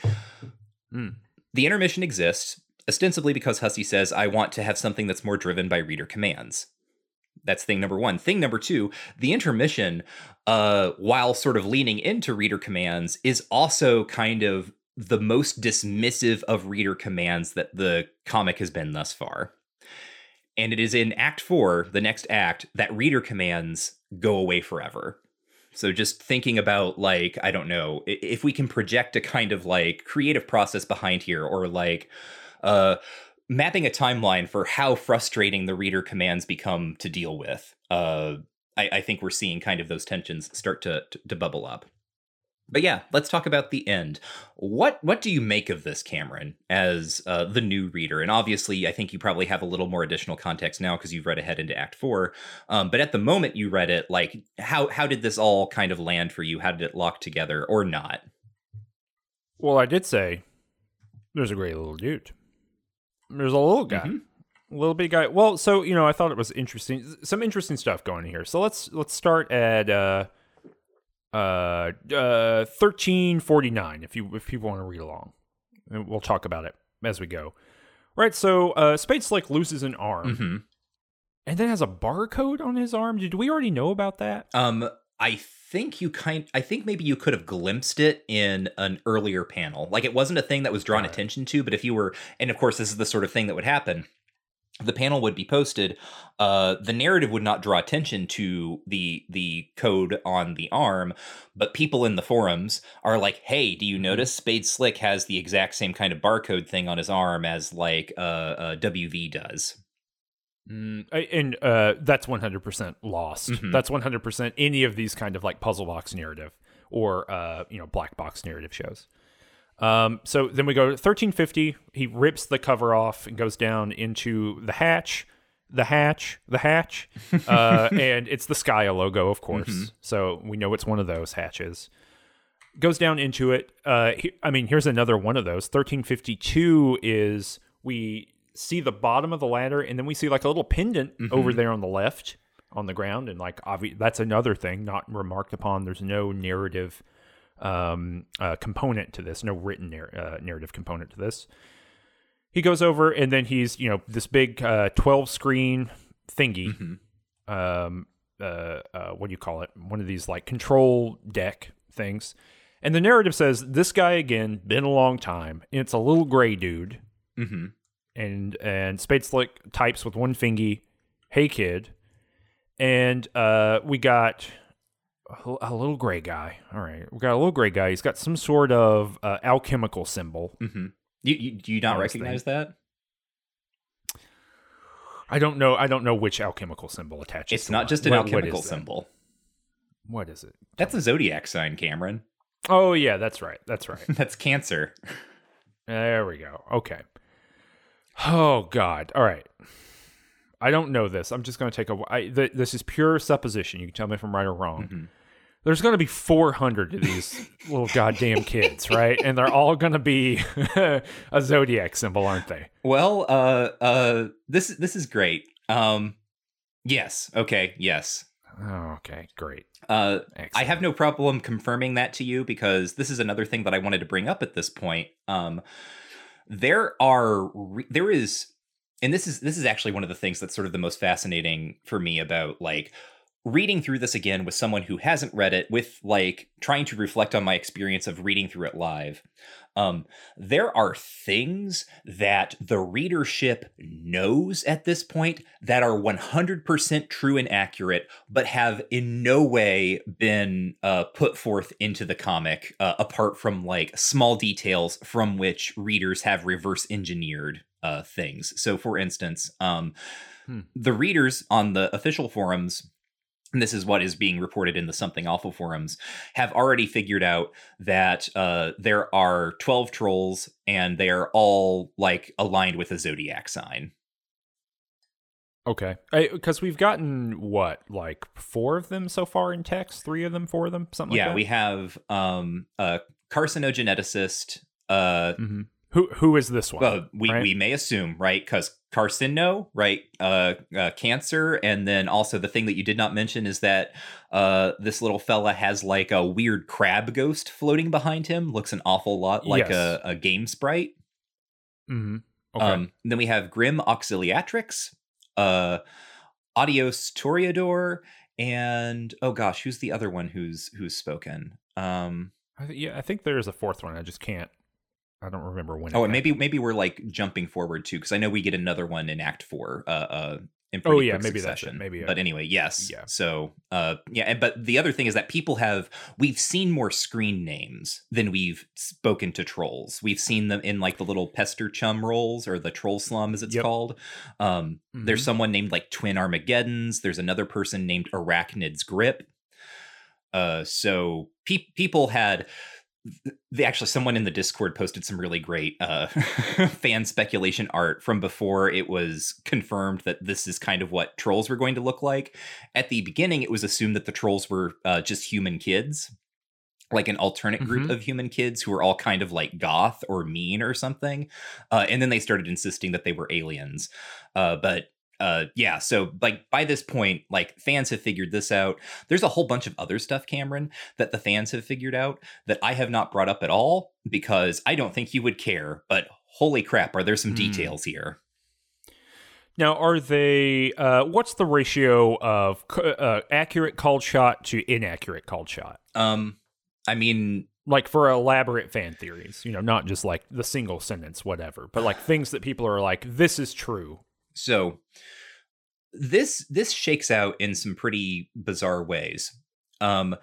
[SPEAKER 1] Mm. The intermission exists ostensibly because Hussie says, "I want to have something that's more driven by reader commands." That's thing number one. Thing number two, the intermission, uh, while sort of leaning into reader commands, is also kind of the most dismissive of reader commands that the comic has been thus far. And it is in Act Four, the next act, that reader commands go away forever. So just thinking about like I don't know if we can project a kind of like creative process behind here, or like uh, mapping a timeline for how frustrating the reader commands become to deal with. Uh, I, I think we're seeing kind of those tensions start to, to, to bubble up. But yeah, let's talk about the end. What what do you make of this, Cameron, as uh, the new reader? And obviously, I think you probably have a little more additional context now because you've read ahead into Act Four. Um, but at the moment you read it, like how how did this all kind of land for you? How did it lock together, or not?
[SPEAKER 2] Well, I did say there's a great little dude. There's a little guy. Mm-hmm. A little big guy. Well, so you know, I thought it was interesting. Some interesting stuff going here. So let's let's start at uh, uh, uh, thirteen forty nine. If you if people want to read along, and we'll talk about it as we go. Right. So uh, Spade Slick loses an arm, mm-hmm. and then has a barcode on his arm. Did we already know about that?
[SPEAKER 1] Um, I think you kind. I think maybe you could have glimpsed it in an earlier panel. Like it wasn't a thing that was drawn right. attention to, but if you were, and of course, this is the sort of thing that would happen the panel would be posted uh, the narrative would not draw attention to the the code on the arm but people in the forums are like hey do you mm-hmm. notice spade slick has the exact same kind of barcode thing on his arm as like uh, uh, wv does
[SPEAKER 2] mm, and uh, that's 100% lost mm-hmm. that's 100% any of these kind of like puzzle box narrative or uh, you know black box narrative shows um, so then we go 1350. He rips the cover off and goes down into the hatch, the hatch, the hatch, uh, and it's the Skaia logo, of course. Mm-hmm. So we know it's one of those hatches. Goes down into it. Uh, he, I mean, here's another one of those. 1352 is we see the bottom of the ladder, and then we see like a little pendant mm-hmm. over there on the left on the ground, and like obvi- that's another thing not remarked upon. There's no narrative um, uh, component to this, no written narr- uh, narrative component to this. He goes over and then he's, you know, this big uh, 12 screen thingy. Mm-hmm. Um, uh, uh, what do you call it? One of these like control deck things. And the narrative says, This guy again, been a long time. And it's a little gray dude. Mm-hmm. And, and Spade Slick types with one fingy, Hey kid. And uh, we got a little gray guy. All right, we got a little gray guy. He's got some sort of uh, alchemical symbol.
[SPEAKER 1] Mm-hmm. You, you, do you not recognize thing. that?
[SPEAKER 2] I don't know. I don't know which alchemical symbol attaches.
[SPEAKER 1] It's not just an alchemical what symbol.
[SPEAKER 2] what is it?
[SPEAKER 1] That's a zodiac sign, Cameron.
[SPEAKER 2] Oh yeah, that's right. That's right.
[SPEAKER 1] That's Cancer.
[SPEAKER 2] there we go. Okay. Oh God. All right. I don't know this. I'm just going to take a. I, th- this is pure supposition. You can tell me if I'm right or wrong.
[SPEAKER 1] Mhm.
[SPEAKER 2] There's going to be 400 of these little goddamn kids, right? And they're all going to be a zodiac symbol, aren't they?
[SPEAKER 1] Well, uh, uh, this this is great. Um, yes. Okay. Yes.
[SPEAKER 2] Oh, okay, great.
[SPEAKER 1] Uh. I have no problem confirming that to you because this is another thing that I wanted to bring up at this point. Um, there are re- there is, and this is this is actually one of the things that's sort of the most fascinating for me about like reading through this again with someone who hasn't read it, with like trying to reflect on my experience of reading through it live. Um, there are things that the readership knows at this point that are 100% true and accurate, but have in no way been uh, put forth into the comic, uh, apart from like small details from which readers have reverse engineered uh, things. So, for instance, um,
[SPEAKER 2] Hmm.
[SPEAKER 1] the readers on the official forums and this is what is being reported in the Something Awful forums, have already figured out that uh, there are 12 trolls and they are all like aligned with a zodiac sign.
[SPEAKER 2] Okay, because we've gotten what, like four of them so far in text, three of them, four of them, something.
[SPEAKER 1] yeah,
[SPEAKER 2] like
[SPEAKER 1] we have um, a carcinogeneticist. Uh,
[SPEAKER 2] hmm Who who is this one?
[SPEAKER 1] well, we,
[SPEAKER 2] right?
[SPEAKER 1] we may assume, right? Because carcino, right? Uh, uh, cancer. And then also the thing that you did not mention is that uh, this little fella has like a weird crab ghost floating behind him. Looks an awful lot like
[SPEAKER 2] Yes.
[SPEAKER 1] a, a game sprite.
[SPEAKER 2] Mhm. Okay.
[SPEAKER 1] Um, then we have Grim Auxiliatrix, uh, Adios Toreador, and oh gosh, who's the other one who's who's spoken? Um,
[SPEAKER 2] I th- yeah, I think there is a fourth one. I just can't. I don't remember when.
[SPEAKER 1] oh, and maybe maybe we're like jumping forward too, because I know we get another one in Act Four. Uh, uh, in
[SPEAKER 2] Oh, yeah, maybe that's it.
[SPEAKER 1] succession.
[SPEAKER 2] Maybe, uh,
[SPEAKER 1] but anyway, yes.
[SPEAKER 2] yeah.
[SPEAKER 1] So, uh, yeah, and but the other thing is that people have we've seen more screen names than we've spoken to trolls. We've seen them in like the little Pesterchum rolls or the troll slum, as it's
[SPEAKER 2] Yep.
[SPEAKER 1] called. Um, There's
[SPEAKER 2] Mhm.
[SPEAKER 1] someone named like Twin Armageddons. There's another person named Arachnid's Grip. Uh, so pe- people had. They actually, someone in the Discord posted some really great uh, fan speculation art from before it was confirmed that this is kind of what trolls were going to look like. At the beginning, it was assumed that the trolls were uh, just human kids, like an alternate group
[SPEAKER 2] Mhm.
[SPEAKER 1] of human kids who were all kind of like goth or mean or something. Uh, and then they started insisting that they were aliens. Uh, but uh yeah so like by this point like fans have figured this out there's a whole bunch of other stuff cameron that the fans have figured out that i have not brought up at all because i don't think you would care but holy crap are there some
[SPEAKER 2] Hmm.
[SPEAKER 1] details here
[SPEAKER 2] Now, are they? Uh, what's the ratio of uh, accurate called shot to inaccurate called shot?
[SPEAKER 1] um i mean
[SPEAKER 2] Like for elaborate fan theories, you know, not just like the single sentence, whatever, but like things that people are like, "This is true."
[SPEAKER 1] So this this shakes out in some pretty bizarre ways um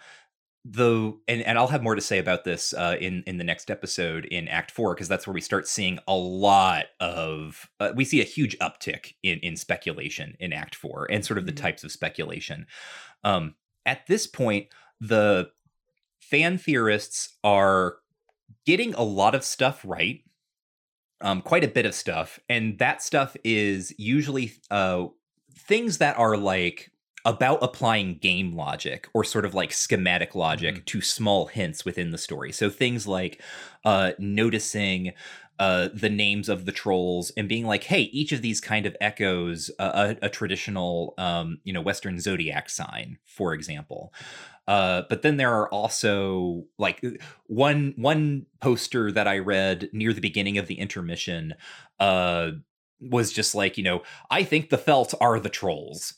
[SPEAKER 1] the and, and i'll have more to say about this uh in in the next episode in act four because that's where we start seeing a lot of uh, we see a huge uptick in in speculation in act four and sort of the
[SPEAKER 2] Mhm.
[SPEAKER 1] types of speculation um at this point the fan theorists are getting a lot of stuff right um, quite a bit of stuff, and that stuff is usually uh, things that are like about applying game logic or sort of like schematic logic to small hints within the story. So things like uh, noticing uh, the names of the trolls and being like, "Hey, each of these kind of echoes a, a, a traditional, um, you know, Western zodiac sign," for example. Uh, but then there are also like one one poster that I read near the beginning of the intermission uh, was just like, you know, I think the felt are the trolls,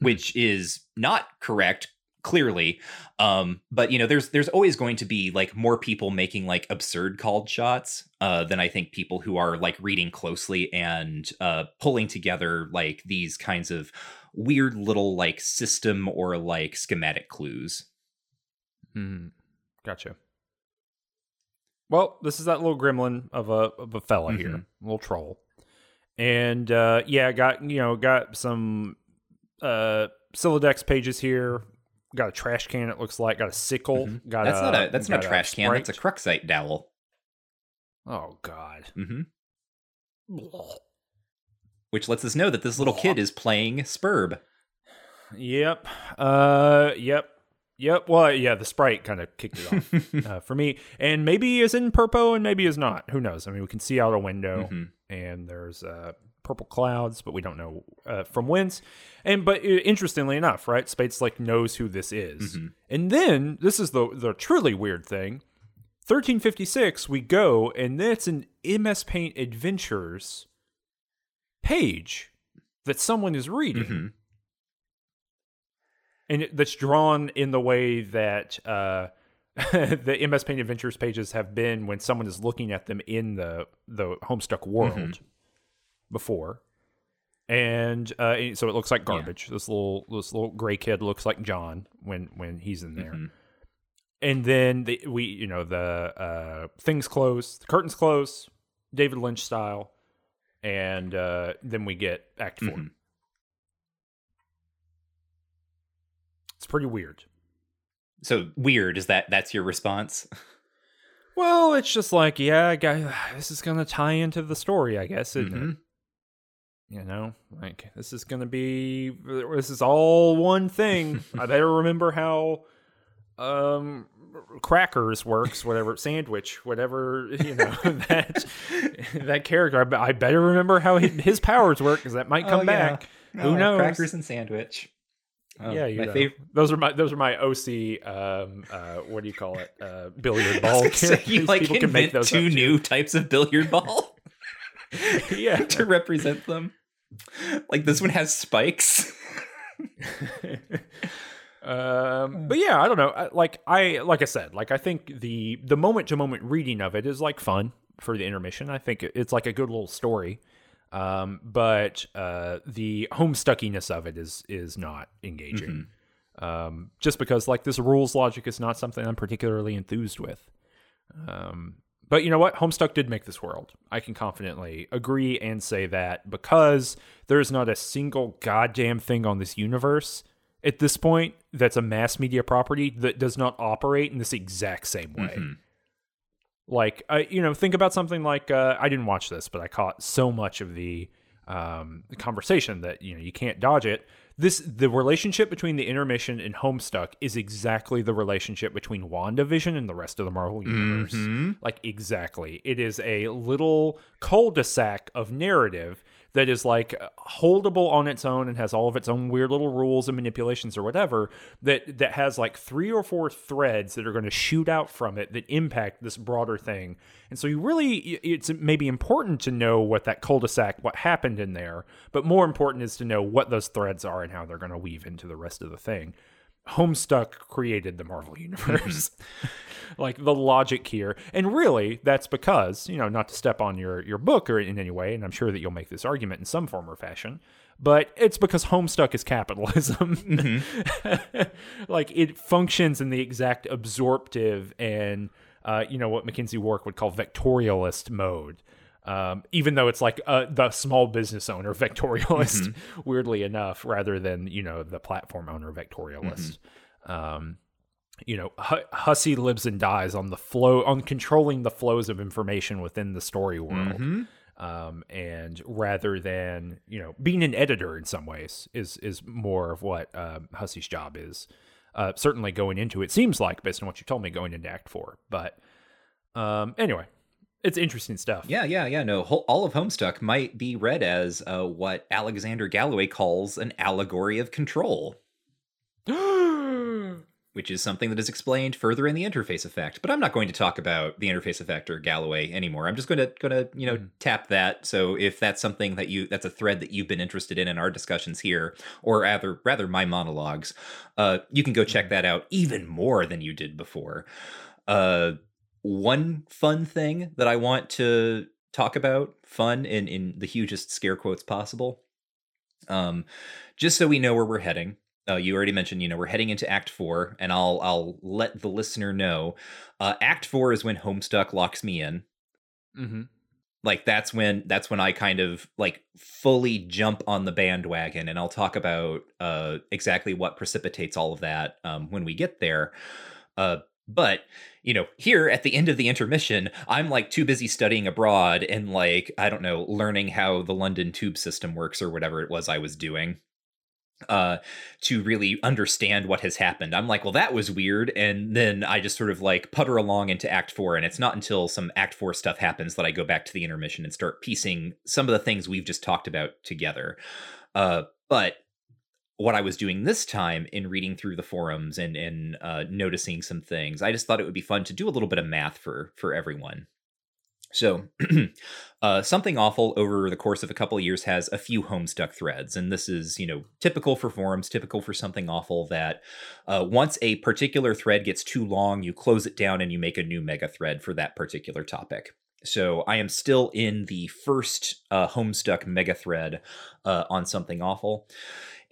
[SPEAKER 1] which is not correct clearly um but you know there's there's always going to be like more people making like absurd called shots uh than i think people who are like reading closely and uh pulling together like these kinds of weird little like system or like schematic clues
[SPEAKER 2] Hmm. Gotcha. Well, this is that little gremlin of a of a fella here,
[SPEAKER 1] Mhm.
[SPEAKER 2] little troll, and uh, yeah, got you know got some uh Sylladex pages here. got a trash can. It looks like got a sickle.
[SPEAKER 1] Mhm.
[SPEAKER 2] Got
[SPEAKER 1] That's
[SPEAKER 2] a,
[SPEAKER 1] not a that's not a trash can. That's a. Cruxite dowel.
[SPEAKER 2] Oh God.
[SPEAKER 1] hmm Which lets us know that this little kid is playing Sburb.
[SPEAKER 2] Yep. Uh. Yep. Yep. Well, yeah. The sprite kind of kicked it off uh, for me, and maybe is in purple, and maybe is not. Who knows? I mean, we can see out a window,
[SPEAKER 1] Mhm.
[SPEAKER 2] and there's uh, purple clouds, but we don't know uh, from whence. And but uh, interestingly enough, right? Spades Slick knows who this is,
[SPEAKER 1] Mhm.
[SPEAKER 2] and then this is the the truly weird thing. 1356, we go, and that's an MS Paint Adventures page that someone is reading
[SPEAKER 1] Mhm.
[SPEAKER 2] and it, that's drawn in the way that uh, the MS Paint Adventures pages have been when someone is looking at them in the the Homestuck world
[SPEAKER 1] Mhm.
[SPEAKER 2] before. And uh, and so it looks like garbage. This little this little gray kid looks like John when when he's in there.
[SPEAKER 1] Mhm.
[SPEAKER 2] And then the, we you know the uh, things close, the curtains close, David Lynch style, and uh, then we get Act 4
[SPEAKER 1] Mhm.
[SPEAKER 2] It's pretty weird.
[SPEAKER 1] So weird is that that's your response?
[SPEAKER 2] Well, it's just like, yeah, I guess, this is gonna tie into the story, I guess, isn't it?
[SPEAKER 1] Mhm.
[SPEAKER 2] You know, like this is gonna be, this is all one thing. I better remember how, um, crackers works, whatever sandwich, whatever you know that that character. I, I better remember how his, powers work because that might come
[SPEAKER 1] Oh, yeah.
[SPEAKER 2] back. Who
[SPEAKER 1] Oh,
[SPEAKER 2] knows?
[SPEAKER 1] Crackers and sandwich. Oh,
[SPEAKER 2] yeah, you
[SPEAKER 1] my
[SPEAKER 2] know.
[SPEAKER 1] favorite.
[SPEAKER 2] Those are my those are my OC. Um, uh, what do you call it? Uh, billiard ball
[SPEAKER 1] say, you like
[SPEAKER 2] People can
[SPEAKER 1] invent
[SPEAKER 2] make those
[SPEAKER 1] two new types of billiard ball
[SPEAKER 2] yeah.
[SPEAKER 1] to represent them. Like this one has spikes.
[SPEAKER 2] Um, but yeah, I don't know. Like I like I said, like I think the the moment to moment reading of it is like fun for the intermission. I think it's like a good little story. Um, but uh, the homestuckiness of it is is not engaging. Um, just because like this rules logic is not something I'm particularly enthused with. Um, but you know what? Homestuck did make this world. I can confidently agree and say that because there's not a single goddamn thing on this universe at this point that's a mass media property that does not operate in this exact same way.
[SPEAKER 1] Mhm.
[SPEAKER 2] Like, uh, you know, think about something like uh, I didn't watch this, but I caught so much of the um, the conversation that you know you can't dodge it. This the relationship between the intermission and Homestuck is exactly the relationship between WandaVision and the rest of the Marvel universe.
[SPEAKER 1] Mhm.
[SPEAKER 2] Like exactly, it is a little cul-de-sac of narrative that is like holdable on its own and has all of its own weird little rules and manipulations or whatever that that has like three or four threads that are going to shoot out from it that impact this broader thing. And so you really it's maybe important to know what that cul-de-sac what happened in there but more important is to know what those threads are and how they're going to weave into the rest of the thing Homestuck created the Marvel universe. like the logic here. And really, that's because, you know, not to step on your your book or in any way, and I'm sure that you'll make this argument in some form or fashion, but it's because Homestuck is capitalism. like it functions in the exact absorptive and uh, you know what McKenzie Wark would call vectorialist mode. Um, even though it's like uh, the small business owner vectorialist, weirdly enough, rather than you know the platform owner vectorialist. Um, you know, H- Hussie lives and dies on the flow, on controlling the flows of information within the story world.
[SPEAKER 1] Mhm.
[SPEAKER 2] Um, and rather than you know being an editor in some ways is is more of what um, Hussie's job is. Uh, certainly going into it seems like based on what you told me going into Act Four, but um, anyway, it's interesting stuff.
[SPEAKER 1] Yeah, yeah, yeah. No, whole, all of Homestuck might be read as uh, what Alexander Galloway calls an allegory of control, which is something that is explained further in the interface effect. But I'm not going to talk about the interface effect or Galloway anymore. I'm just going to going to you know
[SPEAKER 2] Mhm.
[SPEAKER 1] tap that. So if that's something that you that's a thread that you've been interested in in our discussions here, or rather rather my monologues, uh, you can go check that out even more than you did before. Uh, one fun thing that I want to talk about, fun in in the hugest scare quotes possible. Um, just so we know where we're heading. Uh, you already mentioned, you know, we're heading into Act Four, and I'll I'll let the listener know. Uh, Act Four is when Homestuck locks me in.
[SPEAKER 2] hmm
[SPEAKER 1] like that's when that's when i kind of like fully jump on the bandwagon and i'll talk about uh exactly what precipitates all of that um when we get there uh but you know here at the end of the intermission i'm like too busy studying abroad and like i don't know learning how the london tube system works or whatever it was i was doing uh to really understand what has happened. I'm like well that was weird and then i just sort of like putter along into act four and it's not until some act four stuff happens that i go back to the intermission and start piecing some of the things we've just talked about together. Uh but what i was doing this time in reading through the forums and and uh noticing some things i just thought it would be fun to do a little bit of math for for everyone so, uh, something awful over the course of a couple of years has a few homestuck threads, and this is, you know, typical for forums, typical for something awful. That uh, once a particular thread gets too long, you close it down and you make a new mega thread for that particular topic. So, I am still in the first uh, homestuck mega thread uh, on something awful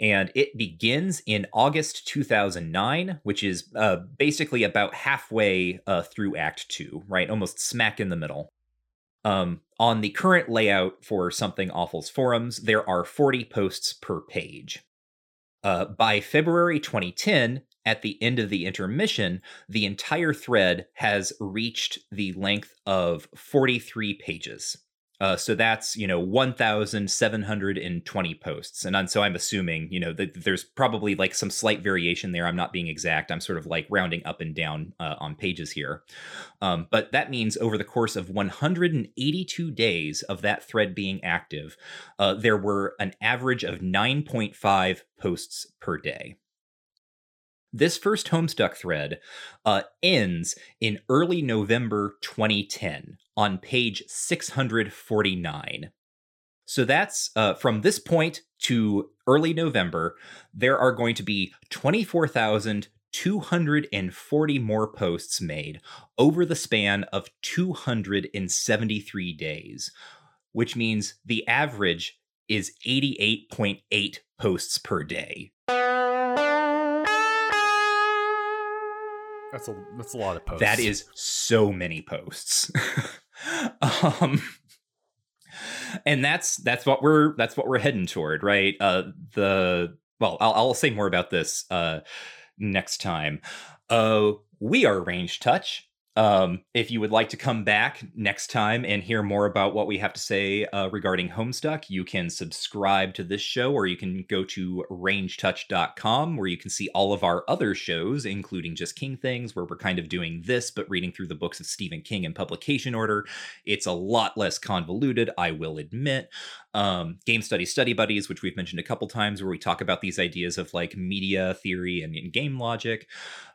[SPEAKER 1] and it begins in August 2009, which is uh, basically about halfway uh, through Act Two, right? Almost smack in the middle. Um, on the current layout for Something Awful's forums, there are 40 posts per page. Uh, by February 2010, at the end of the intermission, the entire thread has reached the length of 43 pages. Uh, so that's you know 1,720 posts, and so I'm assuming you know that there's probably like some slight variation there. I'm not being exact. I'm sort of like rounding up and down uh, on pages here, um, but that means over the course of 182 days of that thread being active, uh, there were an average of 9.5 posts per day. This first Homestuck thread uh, ends in early November 2010 on page 649. So that's uh, from this point to early November, there are going to be 24,240 more posts made over the span of 273 days, which means the average is 88.8 posts per day.
[SPEAKER 2] That's a that's a lot of posts.
[SPEAKER 1] That is so many posts. um and that's that's what we're that's what we're heading toward, right? Uh the well, I'll I'll say more about this uh next time. Uh we are Ranged Touch. Um, if you would like to come back next time and hear more about what we have to say uh, regarding Homestuck, you can subscribe to this show or you can go to rangedtouch.com where you can see all of our other shows, including Just King Things, where we're kind of doing this, but reading through the books of Stephen King in publication order. It's a lot less convoluted, I will admit. Um, Game Study Study Buddies, which we've mentioned a couple times, where we talk about these ideas of like media theory and, and game logic.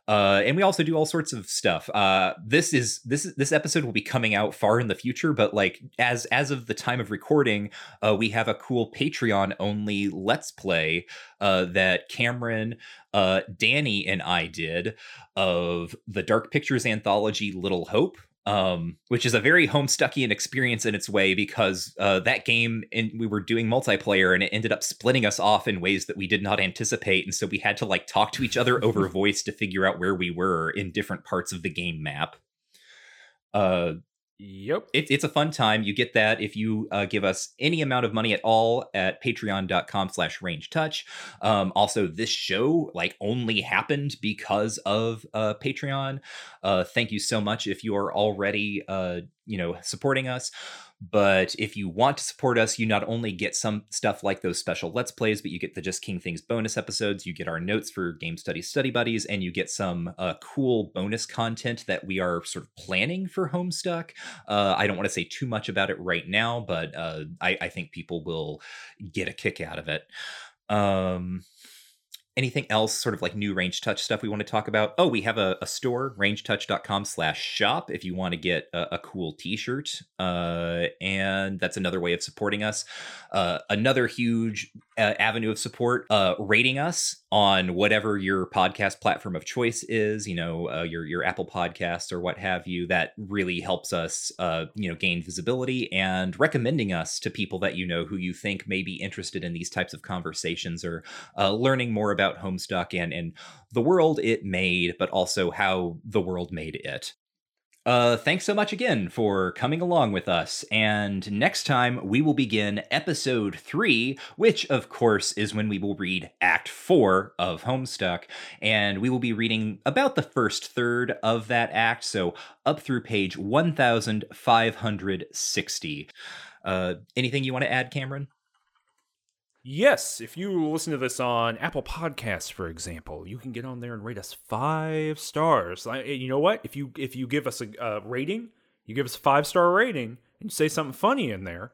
[SPEAKER 1] Uh, and we also do all sorts of stuff. Uh, this is this is this episode will be coming out far in the future, but like as as of the time of recording, uh, we have a cool Patreon only Let's Play uh, that Cameron, uh, Danny, and I did of the Dark Pictures anthology Little Hope um, which is a very homestuckian experience in its way because uh, that game and we were doing multiplayer and it ended up splitting us off in ways that we did not anticipate. And so we had to like talk to each other over voice to figure out where we were in different parts of the game map. Uh
[SPEAKER 2] Yep.
[SPEAKER 1] It, it's a fun time. You get that if you uh, give us any amount of money at all at patreon.com slash ranged touch. Um, also, this show like only happened because of uh, Patreon. Uh, thank you so much if you are already, uh, you know, supporting us. But if you want to support us, you not only get some stuff like those special Let's Plays, but you get the Just King Things bonus episodes, you get our notes for Game Study Study Buddies, and you get some uh, cool bonus content that we are sort of planning for Homestuck. Uh, I don't want to say too much about it right now, but uh, I, I think people will get a kick out of it. Um, anything else sort of like new ranged touch stuff we want to talk about? Oh we have a, a store rangedtouch.com slash shop if you want to get a, a cool t-shirt uh, and that's another way of supporting us. Uh, another huge uh, avenue of support uh, rating us on whatever your podcast platform of choice is you know uh, your your apple podcast or what have you that really helps us uh, you know gain visibility and recommending us to people that you know who you think may be interested in these types of conversations or learning more about about Homestuck and and the world it made, but also how the world made it. Uh, thanks so much again for coming along with us. And next time we will begin episode three, which of course is when we will read Act four of Homestuck. And we will be reading about the first third of that act, so up through page 1560. Uh, anything you want to add, Cameron?
[SPEAKER 2] Yes, if you listen to this on Apple Podcasts, for example, you can get on there and rate us five stars. You know what? If you if you give us a, a rating, you give us a five star rating, and you say something funny in there,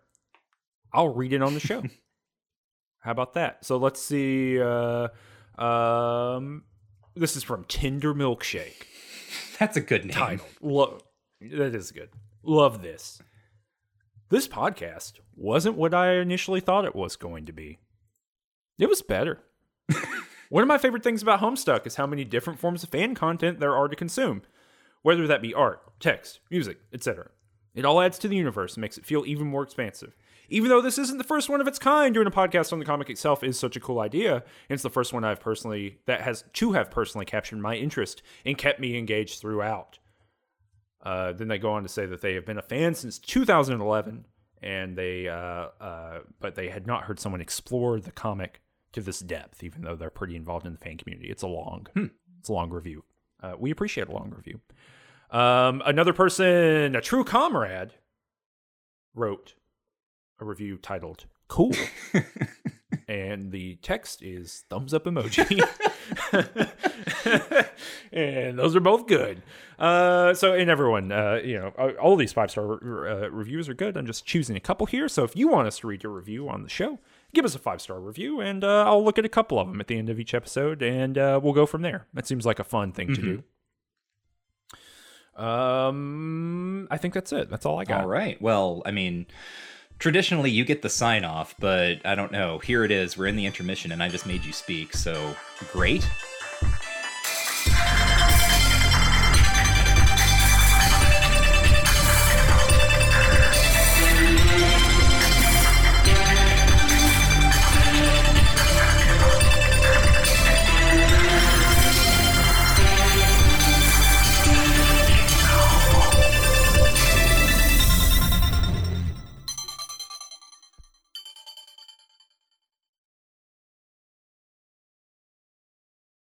[SPEAKER 2] I'll read it on the show. How about that? So let's see. Uh, um, this is from Tinder Milkshake.
[SPEAKER 1] That's a good name.
[SPEAKER 2] Title. Lo- that is good. Love this. This podcast wasn't what I initially thought it was going to be. It was better. One of my favorite things about Homestuck is how many different forms of fan content there are to consume, whether that be art, text, music, etc. It all adds to the universe and makes it feel even more expansive. Even though this isn't the first one of its kind, doing a podcast on the comic itself is such a cool idea, and it's the first one I've personally that has to have personally captured my interest and kept me engaged throughout. Uh, then they go on to say that they have been a fan since 2011, and they uh, uh, but they had not heard someone explore the comic to this depth, even though they're pretty involved in the fan community. It's a long, hmm. it's a long review. Uh, we appreciate a long review. Um, another person, a true comrade, wrote a review titled "Cool." and the text is thumbs up emoji. and those are both good. Uh, so, and everyone, uh, you know, all these five star uh, reviews are good. I'm just choosing a couple here. So, if you want us to read your review on the show, give us a five star review, and uh, I'll look at a couple of them at the end of each episode, and uh, we'll go from there. That seems like a fun thing mm-hmm. to do. Um, I think that's it. That's all I got.
[SPEAKER 1] All right. Well, I mean, traditionally you get the sign off, but I don't know. Here it is. We're in the intermission, and I just made you speak. So great.